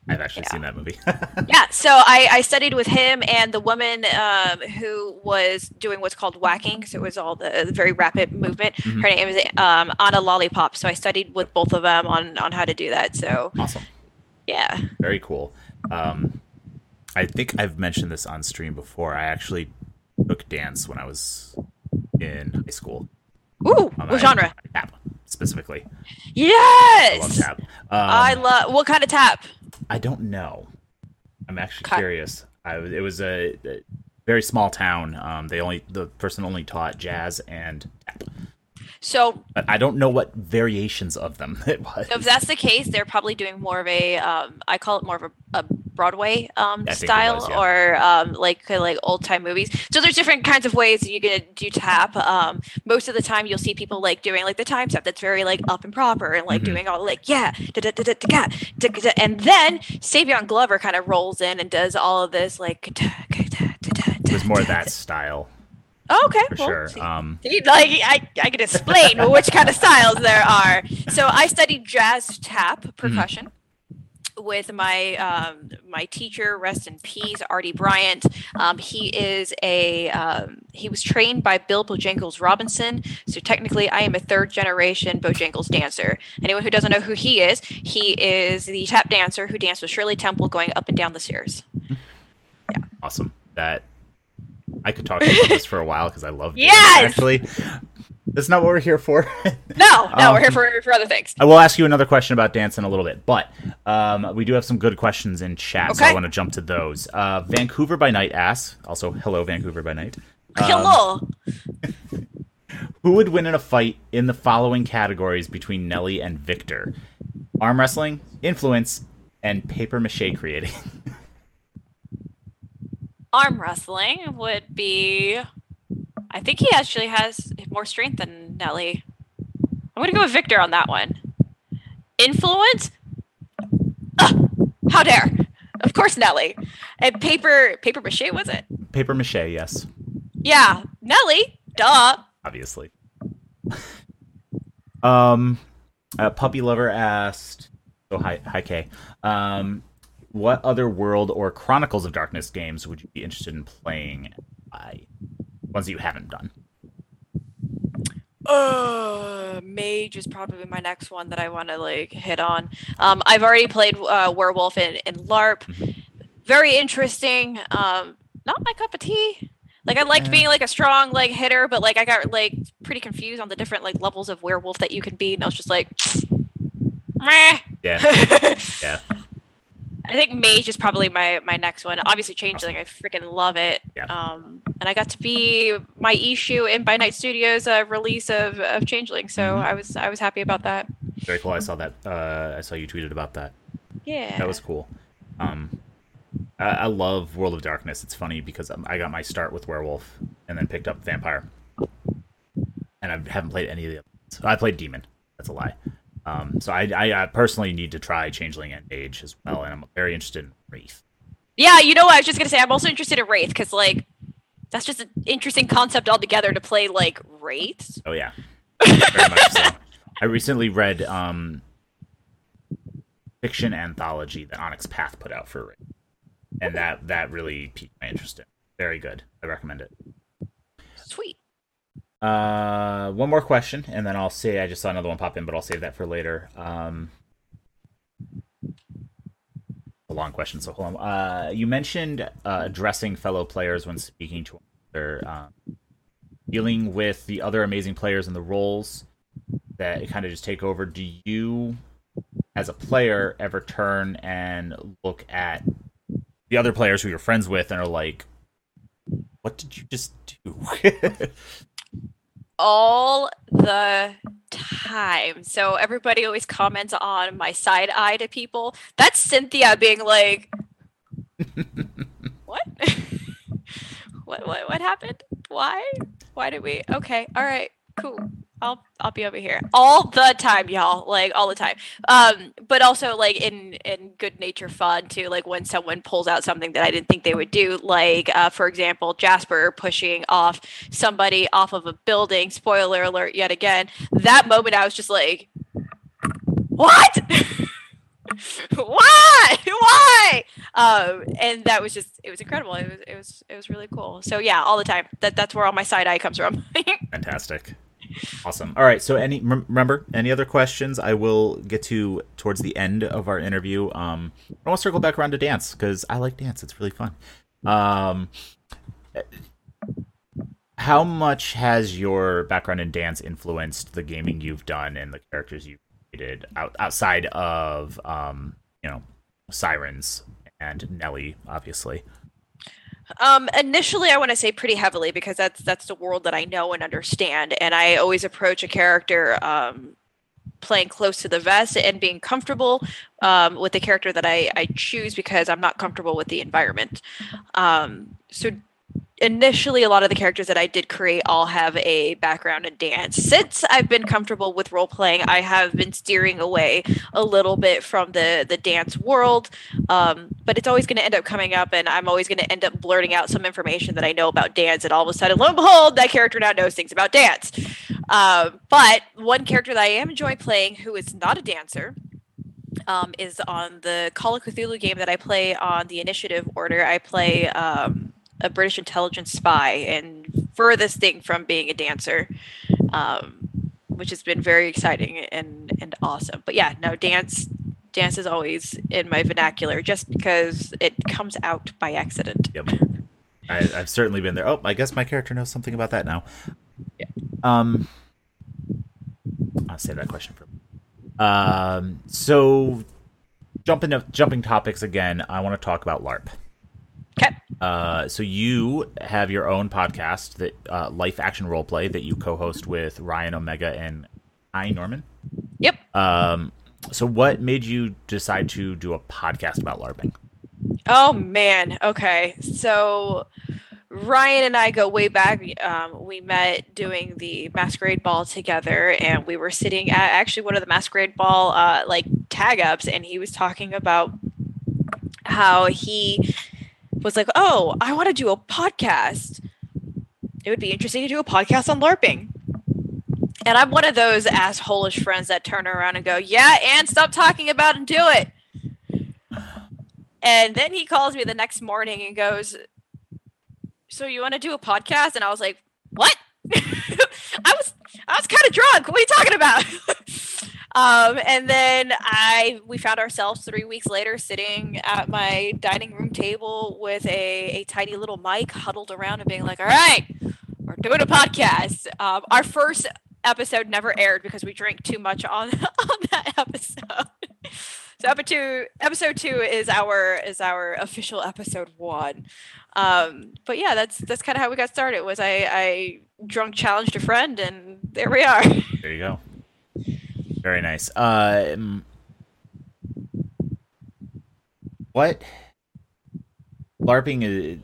I've actually Yeah. seen that movie. *laughs* *laughs* Yeah, so I, I studied with him and the woman um, who was doing what's called waacking. So it was all the, the very rapid movement. Mhm. Her name is um, Anna Lollipop. So I studied with both of them on, on how to do that. So awesome. yeah. Very cool. Um, I think I've mentioned this on stream before. I actually took dance when I was in high school. Ooh, Um, what I- genre? Tap, specifically. I Yes! love tap. Um, I love what kind of tap? I don't know. I'm actually Okay. curious. I, it was a, a very small town. Um, they only the person only taught jazz and tap, So but I don't know what variations of them *laughs* it was. if that's the case, they're probably doing more of a um, I call it more of a, a Broadway um, I think it style was, yeah. or um, like like old time movies. So there's different kinds of ways you can do tap. Um, most of the time, you'll see people like doing like the time step that's very like up and proper and like Mhm. doing all like yeah, da-da-da-da-da-ga, da-ga-da, and then Savion Glover kind of rolls in and does all of this like. it was more of that style Oh, okay, for well, sure. Um, like I, I can explain *laughs* which kind of styles there are. So I studied jazz tap percussion with my um, my teacher, rest in peace, Artie Bryant. Um, he is a um, he was trained by Bill Bojangles Robinson. So technically, I am a third generation Bojangles dancer. Anyone who doesn't know who he is, he is the tap dancer who danced with Shirley Temple going up and down the stairs. *laughs* Yeah. Awesome. That I could talk about this for a while because I love dance, Yes! Actually, that's not what we're here for. *laughs* No, no, Um, we're here for, for other things. I will ask you another question about dance in a little bit, but um, we do have some good questions in chat, so I want to jump to those. Uh, Vancouver by Night asks, also hello Vancouver by Night. Um, Hello. *laughs* Who would win in a fight in the following categories between Nelly and Victor? Arm wrestling, influence, and paper mache creating. *laughs* arm wrestling would be. I think he actually has more strength than Nelly. I'm gonna go with Victor on that one. Influence? Ugh, how dare! Of course, Nelly. And paper paper mache was it? paper mache, yes, Yeah, Nelly. Duh. obviously. *laughs* um, uh, puppy lover asked. Oh hi hi Kay. Um, what other World or Chronicles of Darkness games would you be interested in playing? I ones that you haven't done. Uh, Mage is probably my next one that I want to like hit on. Um, I've already played uh, Werewolf in, and LARP. Very interesting. Um, not my cup of tea. Like I liked Yeah. being like a strong like hitter, but like I got like pretty confused on the different like levels of werewolf that you can be, and I was just like, *sniffs* meh. Yeah, *laughs* yeah. I think Mage is probably my my next one. Obviously, Changeling, I freaking love it. Yeah. Um, and I got to be my issue in By Night Studios uh, release of, of Changeling, so Mhm. I was I was happy about that. Very cool. I saw that. Uh, I saw you tweeted about that. Yeah. That was cool. Um, I, I love World of Darkness. It's funny because I got my start with Werewolf and then picked up Vampire, and I haven't played any of the. Others. I played Demon. That's a lie. Um, so I, I, I personally need to try Changeling and Mage as well, and I'm very interested in Wraith. Yeah, you know what? I was just gonna say I'm also interested in Wraith because like that's just an interesting concept altogether to play like Wraiths. Oh yeah, very much so. *laughs* I recently read um, fiction anthology that Onyx Path put out for Wraith, and that that really piqued my interest in. Very good. I recommend it. Sweet. Uh, one more question, and then I'll say I just saw another one pop in, but I'll save that for later. Um, a long question, so hold on. Uh, you mentioned uh, addressing fellow players when speaking to other, um, dealing with the other amazing players and the roles that kind of just take over. Do you as a player ever turn and look at the other players who you're friends with and are like, "What did you just do?" *laughs* all the time. So everybody always comments on my side eye to people. That's Cynthia being like, *laughs* "What? *laughs* what? What? What happened? Why? Why did we? Okay, all right, cool. I'll I'll be over here all the time, y'all. Like all the time. Um, but also like in in good nature fun too. Like when someone pulls out something that I didn't think they would do. Like uh, for example, Jasper pushing off somebody off of a building. Spoiler alert! Yet again, that moment I was just like, what? *laughs* why why um and that was just it was incredible it was it was it was really cool so yeah all the time that that's where all my side eye comes from *laughs* Fantastic. Awesome. All right. So, any remember any other questions? I will get to towards the end of our interview. Um, I want to circle back around to dance because I like dance. It's really fun. Um, how much has your background in dance influenced the gaming you've done and the characters you've created out, outside of um, you know, sirens and Nelly, obviously? Um, initially, I want to say pretty heavily because that's that's the world that I know and understand, and I always approach a character um, playing close to the vest and being comfortable um, with the character that I, I choose because I'm not comfortable with the environment. Um, so initially a lot of the characters that I did create all have a background in dance. Since I've been comfortable with role playing, I have been steering away a little bit from the the dance world. Um, but it's always going to end up coming up, and I'm always going to end up blurting out some information that I know about dance, and all of a sudden, lo and behold, that character now knows things about dance. Um, but one character that I am enjoying playing, who is not a dancer. Um, is on the Call of Cthulhu game that I play on the initiative order. I play um, a British intelligence spy and furthest thing from being a dancer, um, which has been very exciting and and awesome. But yeah, no dance. Dance is always in my vernacular just because it comes out by accident. Yep. I, I've certainly been there. Oh, I guess my character knows something about that now. Yeah. Um, I'll save that question for. Um, so jumping jumping topics again. I want to talk about LARP. Okay. Uh, so you have your own podcast that uh, Life Action Roleplay that you co-host with Ryan Omega and I Norman. Yep. Um, so what made you decide to do a podcast about LARPing? Oh man. Okay. So Ryan and I go way back. Um, we met doing the masquerade ball together, and we were sitting at actually one of the masquerade ball uh, like tag ups, and he was talking about how he was like, "Oh, I want to do a podcast. It would be interesting to do a podcast on LARPing." And I'm one of those assholish friends that turn around and go, "Yeah, and stop talking about and do it." And then he calls me the next morning and goes, "So you want to do a podcast?" And I was like, "What?" *laughs* I was I was kind of drunk. What are you talking about? *laughs* Um, and then I we found ourselves three weeks later sitting at my dining room table with a, a tiny little mic huddled around and being like, all right, we're doing a podcast. Um, our first episode never aired because we drank too much on *laughs* on that episode. so episode two, episode two is our is our official episode one. Um, but yeah, that's that's kind of how we got started. Was I I drunk challenged a friend and there we are. There you go. Very nice. Uh, what LARPing is,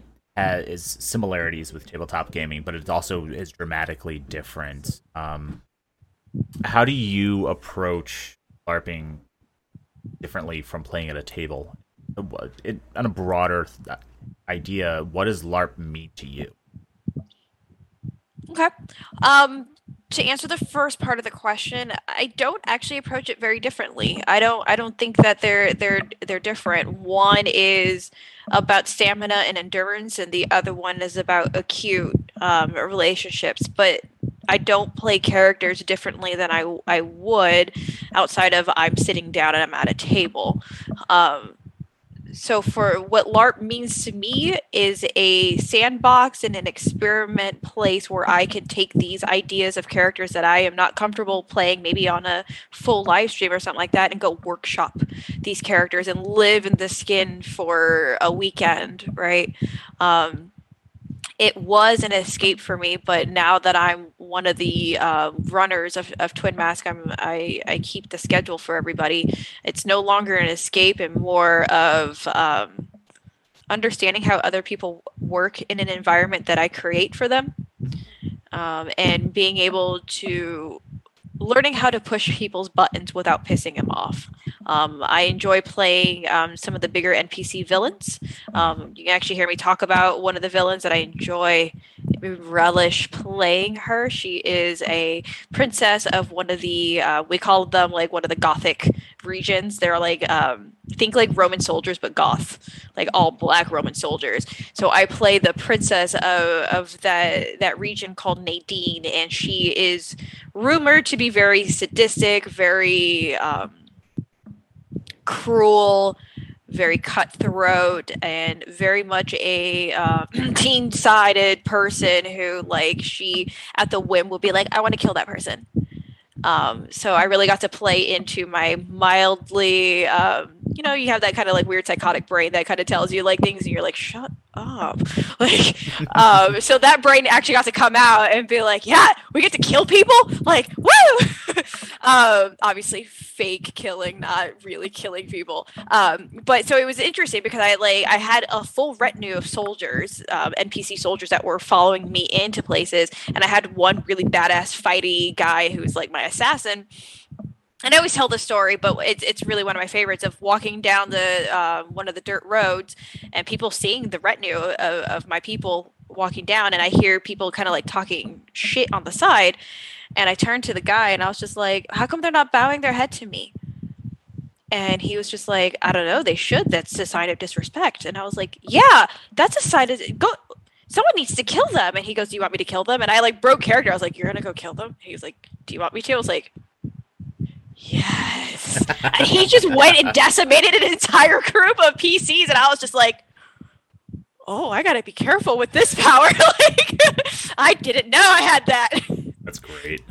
is similarities with tabletop gaming, but it also is dramatically different. Um, how do you approach LARPing differently from playing at a table? It, on a broader idea, what does LARP mean to you? Okay. Um, to answer the first part of the question, I don't actually approach it very differently. I don't I don't think that they're they're they're different. One is about stamina and endurance, and the other one is about acute um, relationships. But I don't play characters differently than I I would outside of I'm sitting down and I'm at a table. Um, so for what LARP means to me is a sandbox and an experiment place where I can take these ideas of characters that I am not comfortable playing, maybe on a full live stream or something like that, and go workshop these characters and live in the skin for a weekend, right? Um, it was an escape for me, but now that I'm one of the uh, runners of, of Twin Mask, I'm, I, I keep the schedule for everybody. It's no longer an escape and more of um, understanding how other people work in an environment that I create for them um, and being able to learning how to push people's buttons without pissing them off. Um, I enjoy playing um, some of the bigger NPC villains. Um, you can actually hear me talk about one of the villains that I enjoy relish playing her. She is a princess of one of the uh, we call them like one of the gothic regions. They're like um, think like Roman soldiers but goth, like all black Roman soldiers. So I play the princess of, of that that region called Nadine, and she is rumored to be very sadistic, very um, cruel very cutthroat and very much a *clears throat* uh, teen-sided person who like she at the whim will be like i want to kill that person. Um, so i really got to play into my mildly um, you know you have that kind of like weird psychotic brain that kind of tells you like things and you're like shut up. *laughs* Like um, so that brain actually got to come out and be like yeah we get to kill people? Like woo! *laughs* Um, obviously fake killing not really killing people. Um, but so it was interesting because i like i had a full retinue of soldiers um, npc soldiers that were following me into places and i had one really badass fighty guy who was like my assassin and I always tell the story, but it's it's really one of my favorites of walking down the uh, one of the dirt roads and people seeing the retinue of, of my people walking down, and I hear people kind of like talking shit on the side, and I turned to the guy and I was just like, "How come they're not bowing their head to me?" And he was just like, "I don't know. They should. That's a sign of disrespect." And I was like, "Yeah, that's a sign of go." Someone needs to kill them. And he goes, Do you want me to kill them? And I like broke character. I was like, You're gonna go kill them? He was like, Do you want me to? I was like, yes. and he just went and decimated an entire group of PCs, and I was just like, oh, I gotta be careful with this power. *laughs* like, I didn't know I had that. That's great.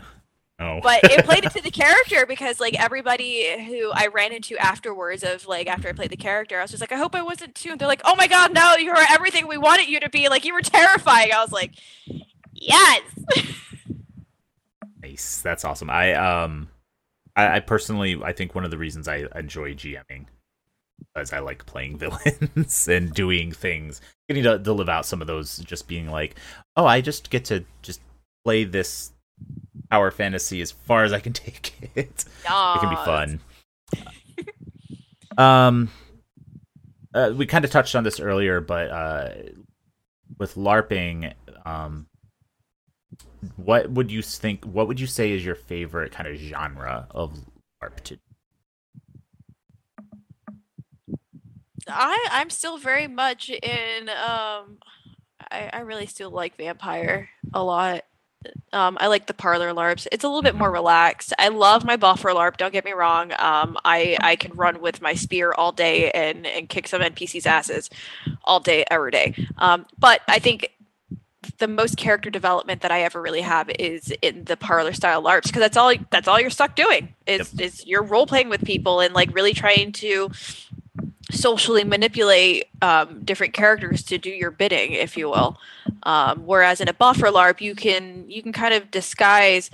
Oh. but it played *laughs* it to the character because like everybody who I ran into afterwards of like after I played the character, I was just like, I hope I wasn't too. And they're like, Oh my god, no, you were everything we wanted you to be. Like you were terrifying. I was like, Yes. *laughs* nice. That's awesome. I um I, I personally, I think one of the reasons I enjoy GMing is I like playing *laughs* villains and doing things, getting to, to live out some of those, just being like, oh, I just get to just play this power fantasy as far as I can *laughs* take it. Yes. It can be fun. *laughs* um, uh, we kind of touched on this earlier, but uh, with LARPing, um, what would you think? What would you say is your favorite kind of genre of LARP? To- I I'm still very much in. Um, I I really still like Vampire a lot. Um, I like the parlor LARPs. It's a little bit more relaxed. I love my boffer LARP. Don't get me wrong. Um, I I can run with my spear all day and and kick some NPCs asses all day every day. Um, but I think the most character development that I ever really have is in the parlor style LARPs because that's all that's all you're stuck doing is yep. is you're role playing with people and like really trying to socially manipulate um, different characters to do your bidding, if you will. Um, whereas in a boffer LARP, you can you can kind of disguise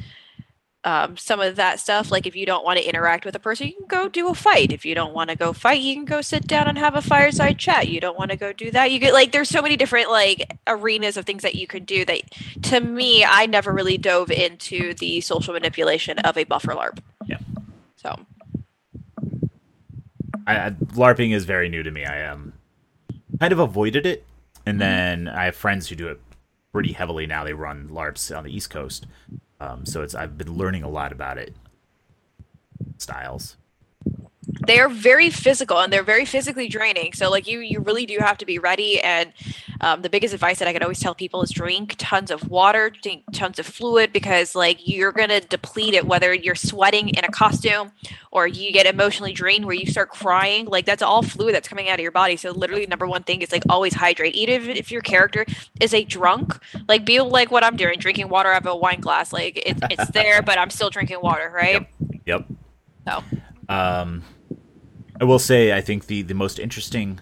um, some of that stuff. Like if you don't want to interact with a person, you can go do a fight. If you don't want to go fight, you can go sit down and have a fireside chat. You don't want to go do that. You get like there's so many different like arenas of things that you can do that to me, I never really dove into the social manipulation of a boffer LARP. Yeah. So I, I LARPing is very new to me. I um kind of avoided it. And mm-hmm. then I have friends who do it pretty heavily now. They run LARPs on the East Coast. Um, so it's I've been learning a lot about it. Styles. They are very physical and they're very physically draining. So like you you really do have to be ready. And um, the biggest advice that I could always tell people is drink tons of water, drink tons of fluid because like you're gonna deplete it whether you're sweating in a costume or you get emotionally drained where you start crying. Like that's all fluid that's coming out of your body. So literally number one thing is like always hydrate. Even if, your character is a drunk, like be like what I'm doing, drinking water out of a wine glass. Like it's it's there, but I'm still drinking water, right? Yep. So Um, I will say, I think the the most interesting,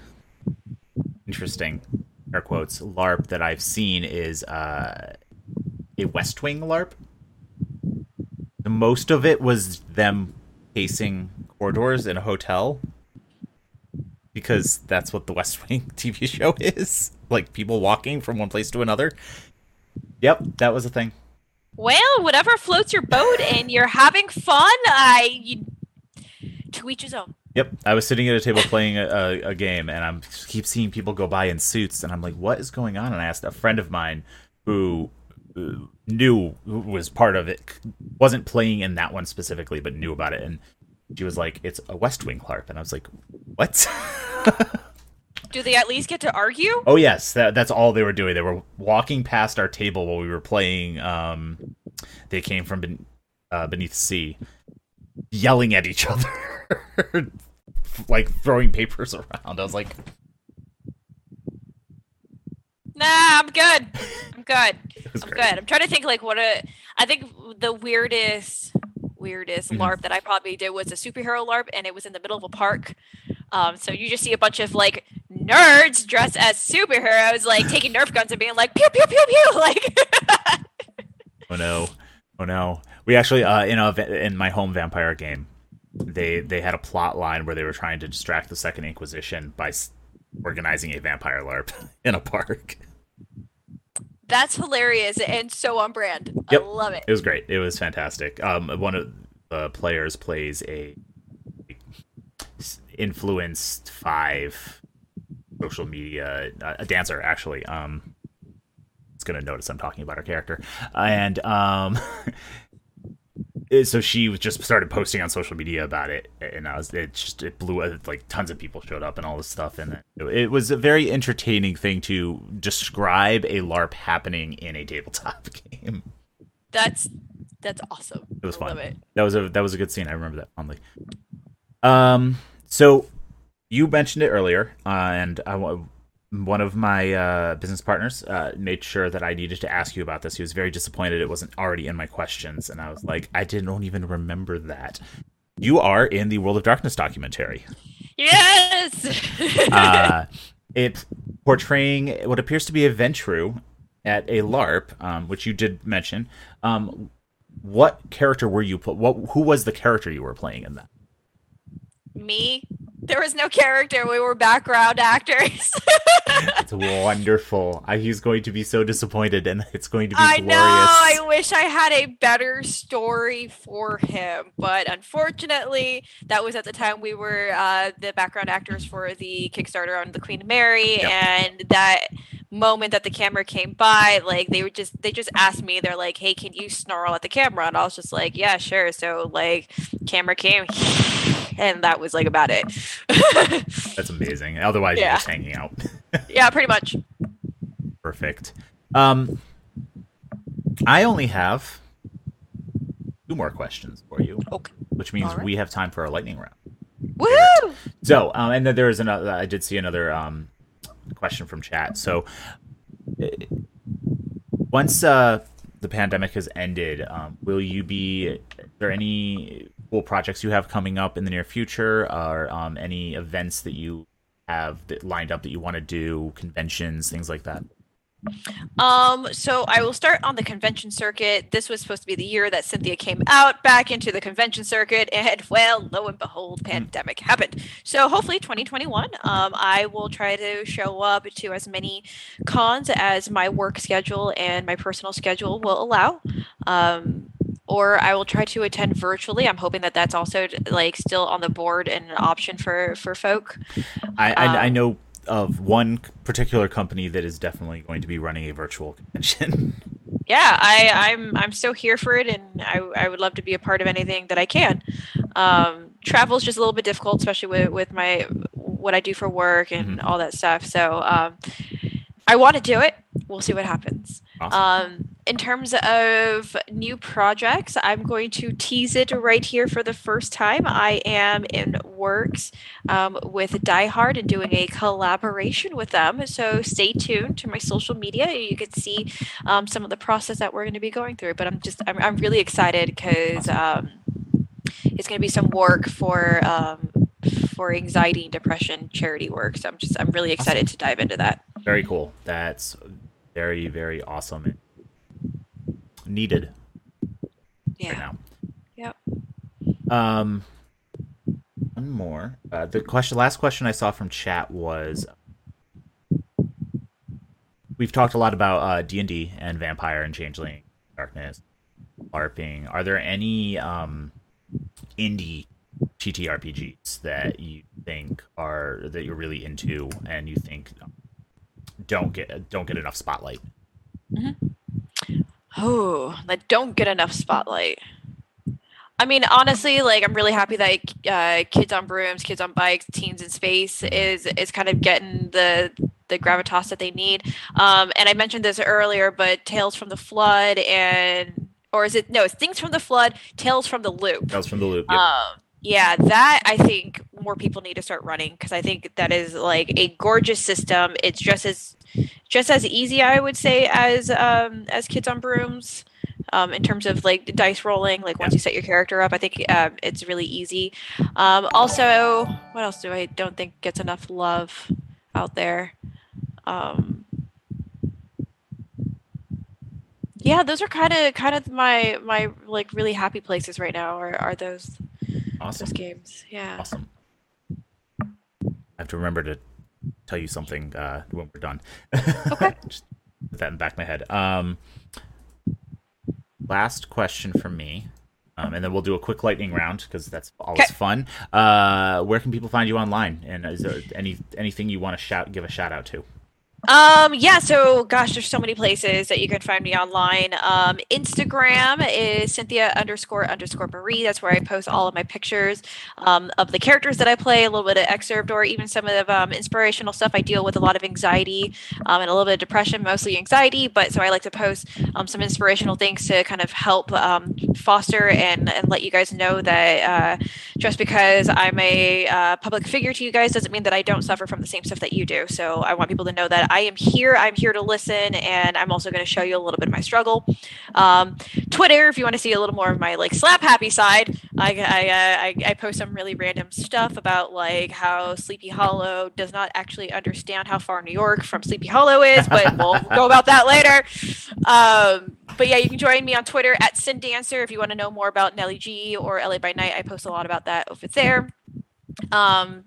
interesting, air quotes, LARP that I've seen is uh, a West Wing LARP. The most of it was them pacing corridors in a hotel because that's what the West *laughs* Wing TV show is. Like people walking from one place to another. Yep, that was a thing. Well, whatever floats your boat and you're having fun, I you, to each his own. Yep, I was sitting at a table playing a, a, game, and I'm keep seeing people go by in suits, and I'm like, "What is going on?" And I asked a friend of mine who uh, knew who was part of it, wasn't playing in that one specifically, but knew about it, and she was like, "It's a West Wing LARP," and I was like, "What?" *laughs* Do they at least get to argue? oh yes, that, that's all they were doing. They were walking past our table while we were playing. Um, they came from ben- uh, beneath the sea, yelling at each *laughs* other, like throwing papers *laughs* around. I was like, Nah, I'm good. *laughs* I'm good. I'm great. good. I'm trying to think like what a. I think the weirdest, weirdest Mhm. LARP that I probably did was a superhero LARP, and it was in the middle of a park. Um, so you just see a bunch of like nerds dressed as superheroes, like taking Nerf guns and being like pew pew pew pew, *laughs* like. Oh no! Oh no! We actually uh, in a in my home vampire game, they they had a plot line where they were trying to distract the Second Inquisition by s- organizing a vampire LARP *laughs* in a park. That's hilarious and so on brand. Yep. I love it. It was great. It was fantastic. Um, one of the players plays a influenced five social media a dancer actually. Um, it's gonna notice I'm talking about her character, and um. *laughs* So she just started posting on social media about it, and I was it just it blew uh, like tons of people showed up and all this stuff, and it, was a very entertaining thing to describe a LARP happening in a tabletop *laughs* game. That's that's awesome. It was I fun. Love it. That was a that was a good scene. I remember that fondly. Um, so you mentioned it earlier, uh, and I wa- one of my uh, business partners uh, made sure that I needed to ask you about this. He was very disappointed it wasn't already in my questions, and I was like, I didn't even remember that. You are in the World of Darkness documentary. Yes. *laughs* Uh, it portraying what appears to be a Ventrue at a LARP, um, which you did mention. Um, what character were you? pl- What who was the character you were playing in that? Me. There was no character. We were background actors. *laughs* It's wonderful. I, he's going to be so disappointed, and it's going to be I glorious. know. I wish I had a better story for him, but unfortunately, that was at the time we were uh, the background actors for the Kickstarter on the Queen Mary, Yep. and that moment that the camera came by, like they were just they just asked me, they're like, "Hey, can you snarl at the camera?" And I was just like, "Yeah, sure." So like, camera came, *laughs* and that was like about it. That's amazing. Otherwise, you're just hanging out. *laughs* yeah, pretty much. Perfect. Um, I only have two more questions for you, Okay. which means right. we have time for a lightning round. Woohoo! So, um, and then there is another. I did see another um, question from chat. So, once uh, the pandemic has ended, um, will you be? Are there any cool projects you have coming up in the near future, or um, any events that you have that lined up that you want to do, conventions, things like that? Um, so I will start on the convention circuit. This was supposed to be the year that Cynthia came out back into the convention circuit, and well, lo and behold, pandemic happened. So hopefully, 2021, um, I will try to show up to as many cons as my work schedule and my personal schedule will allow. Um, or I will try to attend virtually. I'm hoping that that's also like still on the board and an option for for folk. I, I, I Um, know of one particular company that is definitely going to be running a virtual convention. *laughs* yeah I, i'm i'm so here for it and I, I would love to be a part of anything that i can um travel is just a little bit difficult, especially with with my what I do for work and Mhm. all that stuff. So um, I want to do it. We'll see what happens. Awesome. Um, in terms of new projects, I'm going to tease it right here for the first time. I am in works um, with Die Hard and doing a collaboration with them. So stay tuned to my social media. You can see um, some of the process that we're going to be going through. But I'm just I'm, I'm really excited because um, it's going to be some work for um, for anxiety and depression charity work. So I'm just I'm really excited to dive into that. Very cool. That's very very awesome. and Needed right Yeah. now. Yep. Um, one more. Uh, the question, last question I saw from chat was, we've talked a lot about uh, D and D and Vampire and Changeling, Darkness, LARPing. Are there any um, indie TTRPGs that you think are that you're really into and you think don't get don't get enough spotlight? Oh, that don't get enough spotlight. I mean, honestly, like I'm really happy that uh, Kids on Brooms, Kids on Bikes, Teens in Space is is kind of getting the the gravitas that they need. Um, and I mentioned this earlier, but Tales from the Flood and or is it no? It's Things from the Flood, Tales from the Loop. Was from the loop. Yep. Um, yeah, that I think more people need to start running because I think that is like a gorgeous system. It's just as just as easy, I would say, as um, as Kids on Brooms. Um, in terms of like dice rolling, like once you set your character up, I think um, it's really easy. Um, also, what else do I don't think gets enough love out there? Um, yeah, those are kind of kind of my my like really happy places right now. Are are those awesome. those games? Yeah. Awesome. I have to remember to tell you something uh, when we're done. Okay. *laughs* Just put that in the back of my head. Um, last question from me, um, and then we'll do a quick lightning round because that's always Okay. fun. Uh, where can people find you online? And is there any anything you want to shout, give a shout out to? Um, yeah, so gosh, there's so many places that you can find me online. Um, Instagram is Cynthia underscore underscore Marie. That's where I post all of my pictures um, of the characters that I play, a little bit of excerpt, or even some of the um, inspirational stuff. I deal with a lot of anxiety um, and a little bit of depression, mostly anxiety. But so I like to post um, some inspirational things to kind of help um, foster and, and let you guys know that uh, just because I'm a uh, public figure to you guys doesn't mean that I don't suffer from the same stuff that you do. So I want people to know that I am here. I'm here to listen, and I'm also going to show you a little bit of my struggle. Um, Twitter, if you want to see a little more of my like slap happy side, I I, uh, I I post some really random stuff about like how Sleepy Hollow does not actually understand how far New York from Sleepy Hollow is, but *laughs* we'll go about that later. Um, but yeah, you can join me on Twitter at Sin Dancer if you want to know more about Nelly G or LA by Night. I post a lot about that over there. Um,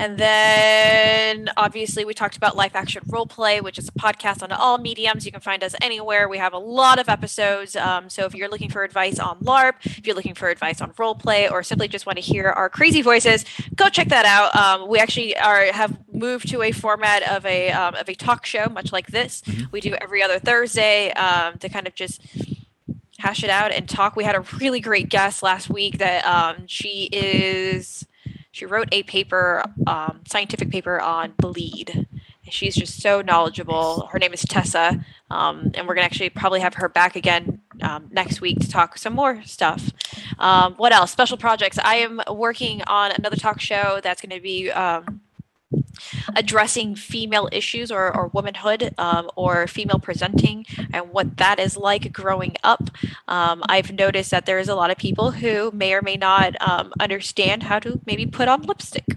and then obviously we talked about life action role play, which is a podcast on all mediums. You can find us anywhere. We have a lot of episodes. Um, so if you're looking for advice on LARP, if you're looking for advice on role play, or simply just want to hear our crazy voices, go check that out. Um, we actually are have moved to a format of a um, of a talk show, much like this. We do every other Thursday um, to kind of just hash it out and talk. We had a really great guest last week that um, she is she wrote a paper, um, scientific paper on bleed. She's just so knowledgeable. Her name is Tessa, um, and we're gonna actually probably have her back again um, next week to talk some more stuff. Um, what else? Special projects. I am working on another talk show that's going to be um, addressing female issues or, or womanhood um, or female presenting and what that is like growing up. Um, I've noticed that there's a lot of people who may or may not um, understand how to maybe put on lipstick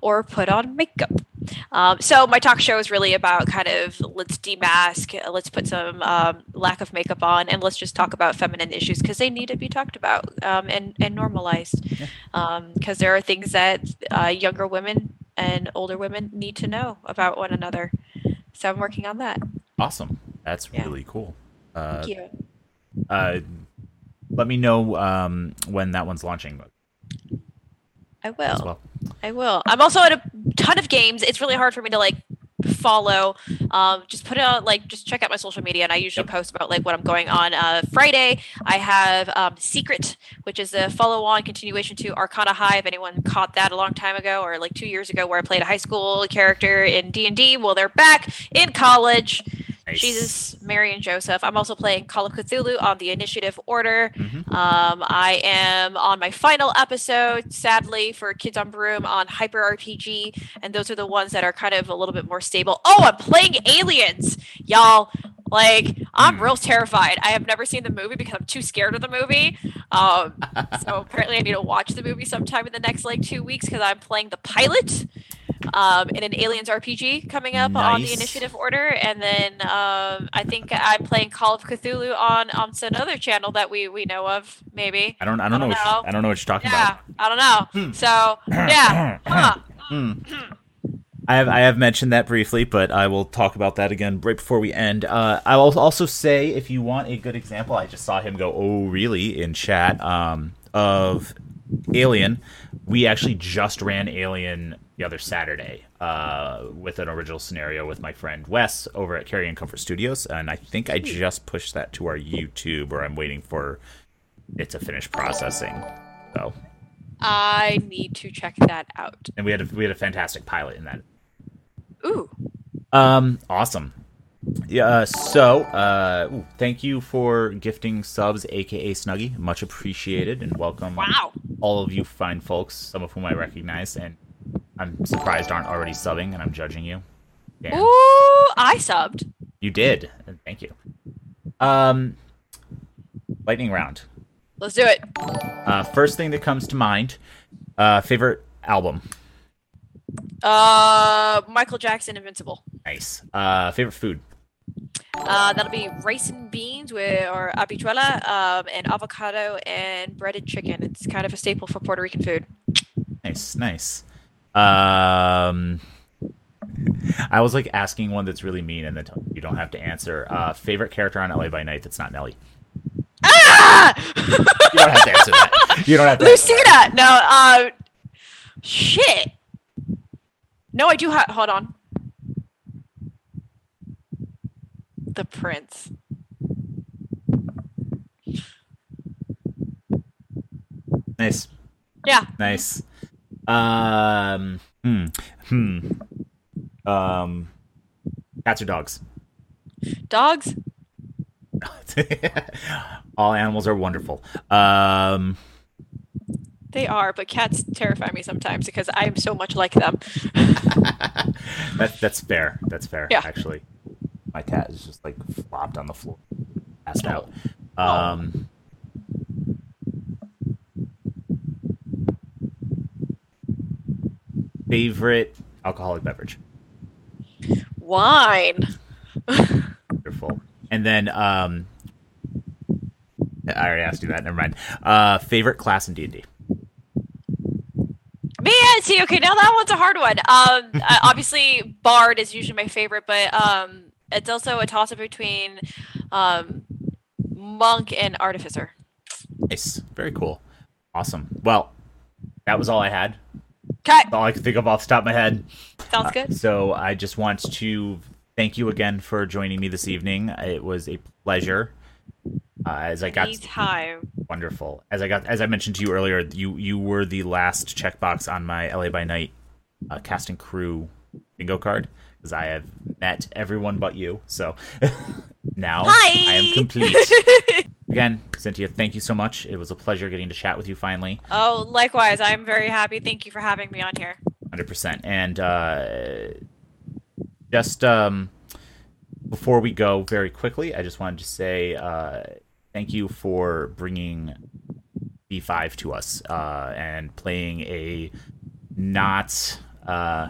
or put on makeup. Um, so my talk show is really about kind of let's demask, uh, let's put some um, lack of makeup on, and let's just talk about feminine issues because they need to be talked about um, and and normalized. Because there are things that uh, younger women and older women need to know about one another. So I'm working on that. Awesome. That's Yeah. really cool. Uh, Thank you. uh, let me know um, when that one's launching I as will. well. I will. I'm also at a ton of games. It's really hard for me to like follow. Um, just put it on, like, just check out my social media, and I usually Yep. post about like what I'm going on. Uh, Friday, I have um, Secret, which is a follow-on continuation to Arcana High. If anyone caught that a long time ago, or like two years ago, where I played a high school character in D and D. Well, they're back in college. Nice. Jesus, Mary, and Joseph. I'm also playing Call of Cthulhu on the Initiative Order. Mhm. Um, I am on my final episode, sadly, for Kids on Broom on Hyper RPG, and those are the ones that are kind of a little bit more stable. Oh, I'm playing Aliens, y'all. Like, I'm Hmm. real terrified. I have never seen the movie because I'm too scared of the movie. Um, *laughs* so apparently, I need to watch the movie sometime in the next like two weeks because I'm playing the pilot um, in an Aliens RPG coming up on the Initiative Order, and then um, I think I'm playing Call of Cthulhu on on another channel that we we know of, maybe. I don't. I don't, know. I don't What know. you, I don't know what you're talking Yeah, I don't know. Hmm. So yeah, *clears throat* huh. about. I have I have mentioned that briefly, but I will talk about that again right before we end. Uh, I will also say, if you want a good example, I just saw him go, "Oh, really?" in chat um, of Alien. We actually just ran Alien the other Saturday uh, with an original scenario with my friend Wes over at Carry and Comfort Studios, and I think I just pushed that to our YouTube, or I'm waiting for it to finish processing. So, I need to check that out. and we had a, we had a fantastic pilot in that. Ooh, Um, awesome. Yeah. Uh, so, uh, ooh, thank you for gifting subs, aka Snuggy. Much appreciated, and welcome wow. all of you fine folks, some of whom I recognize, and I'm surprised aren't already subbing, and I'm judging you. Damn. Ooh, I subbed. You did. Thank you. Um, lightning round. Let's do it. Uh, first thing that comes to mind. Uh, favorite album. Uh, Michael Jackson, Invincible. Nice. Uh, favorite food. Uh, that'll be rice and beans with or habichuela, um, and avocado and breaded chicken. It's kind of a staple for Puerto Rican food. Nice, nice. Um, I was like asking one that's really mean, and then you don't have to answer. Uh, favorite character on LA by Night that's not Nelly. Ah! You don't have to answer that. You don't have to. Lucita. No. Uh, shit. No, I do have. Hold on. The Prince. Nice, Yeah. nice. Um, hmm, hmm. Um, cats or dogs? Dogs. *laughs* All animals are wonderful. Um, They are, but cats terrify me sometimes because I am so much like them. *laughs* *laughs* that's that's fair. That's fair. Yeah. Actually, my cat is just like flopped on the floor, passed out. Oh. Um, favorite alcoholic beverage. Wine. *laughs* Wonderful. And then, um, I already asked you that. Never mind. Uh, favorite class in D and D. Man, see, okay, now that one's a hard one. Um, *laughs* uh, obviously, Bard is usually my favorite, but um, it's also a toss up between um, Monk and Artificer. Nice. Very cool. Awesome. Well, that was all I had. Okay, All I could think of off the top of my head. sounds good. So I just want to thank you again for joining me this evening. It was a pleasure. Uh, as I got Anytime. wonderful, as I got as I mentioned to you earlier, you you were the last checkbox on my LA by Night uh, cast and crew bingo card because I have met everyone but you. So *laughs* now Hi. I am complete. *laughs* Again, Cynthia, thank you so much. It was a pleasure getting to chat with you finally. oh, likewise. I'm very happy. Thank you for having me on here. hundred percent. And uh, just um, before we go, very quickly, I just wanted to say uh, thank you for bringing B5 to us uh, and playing a not uh,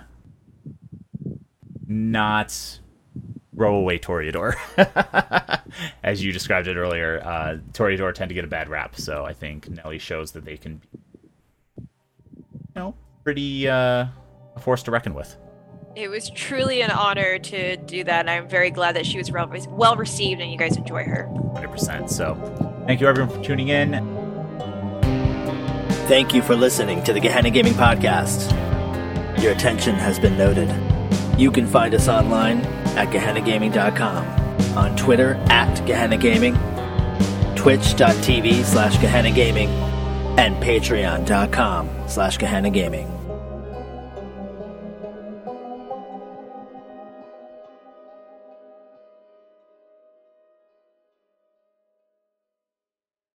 not throwaway Toreador, *laughs* as you described it earlier. Uh, Toreador tend to get a bad rap, so I think Nelly shows that they can, be, you know, pretty uh, a force to reckon with. It was truly an honor to do that, and I'm very glad that she was well well received and you guys enjoy her. 100%. So, thank you everyone for tuning in. Thank you for listening to the Gehenna Gaming Podcast. Your attention has been noted. You can find us online at GehennaGaming.com, on Twitter at Gehenna Gaming, twitch.tv slash Gehenna Gaming, and patreon.com slash Gehenna Gaming.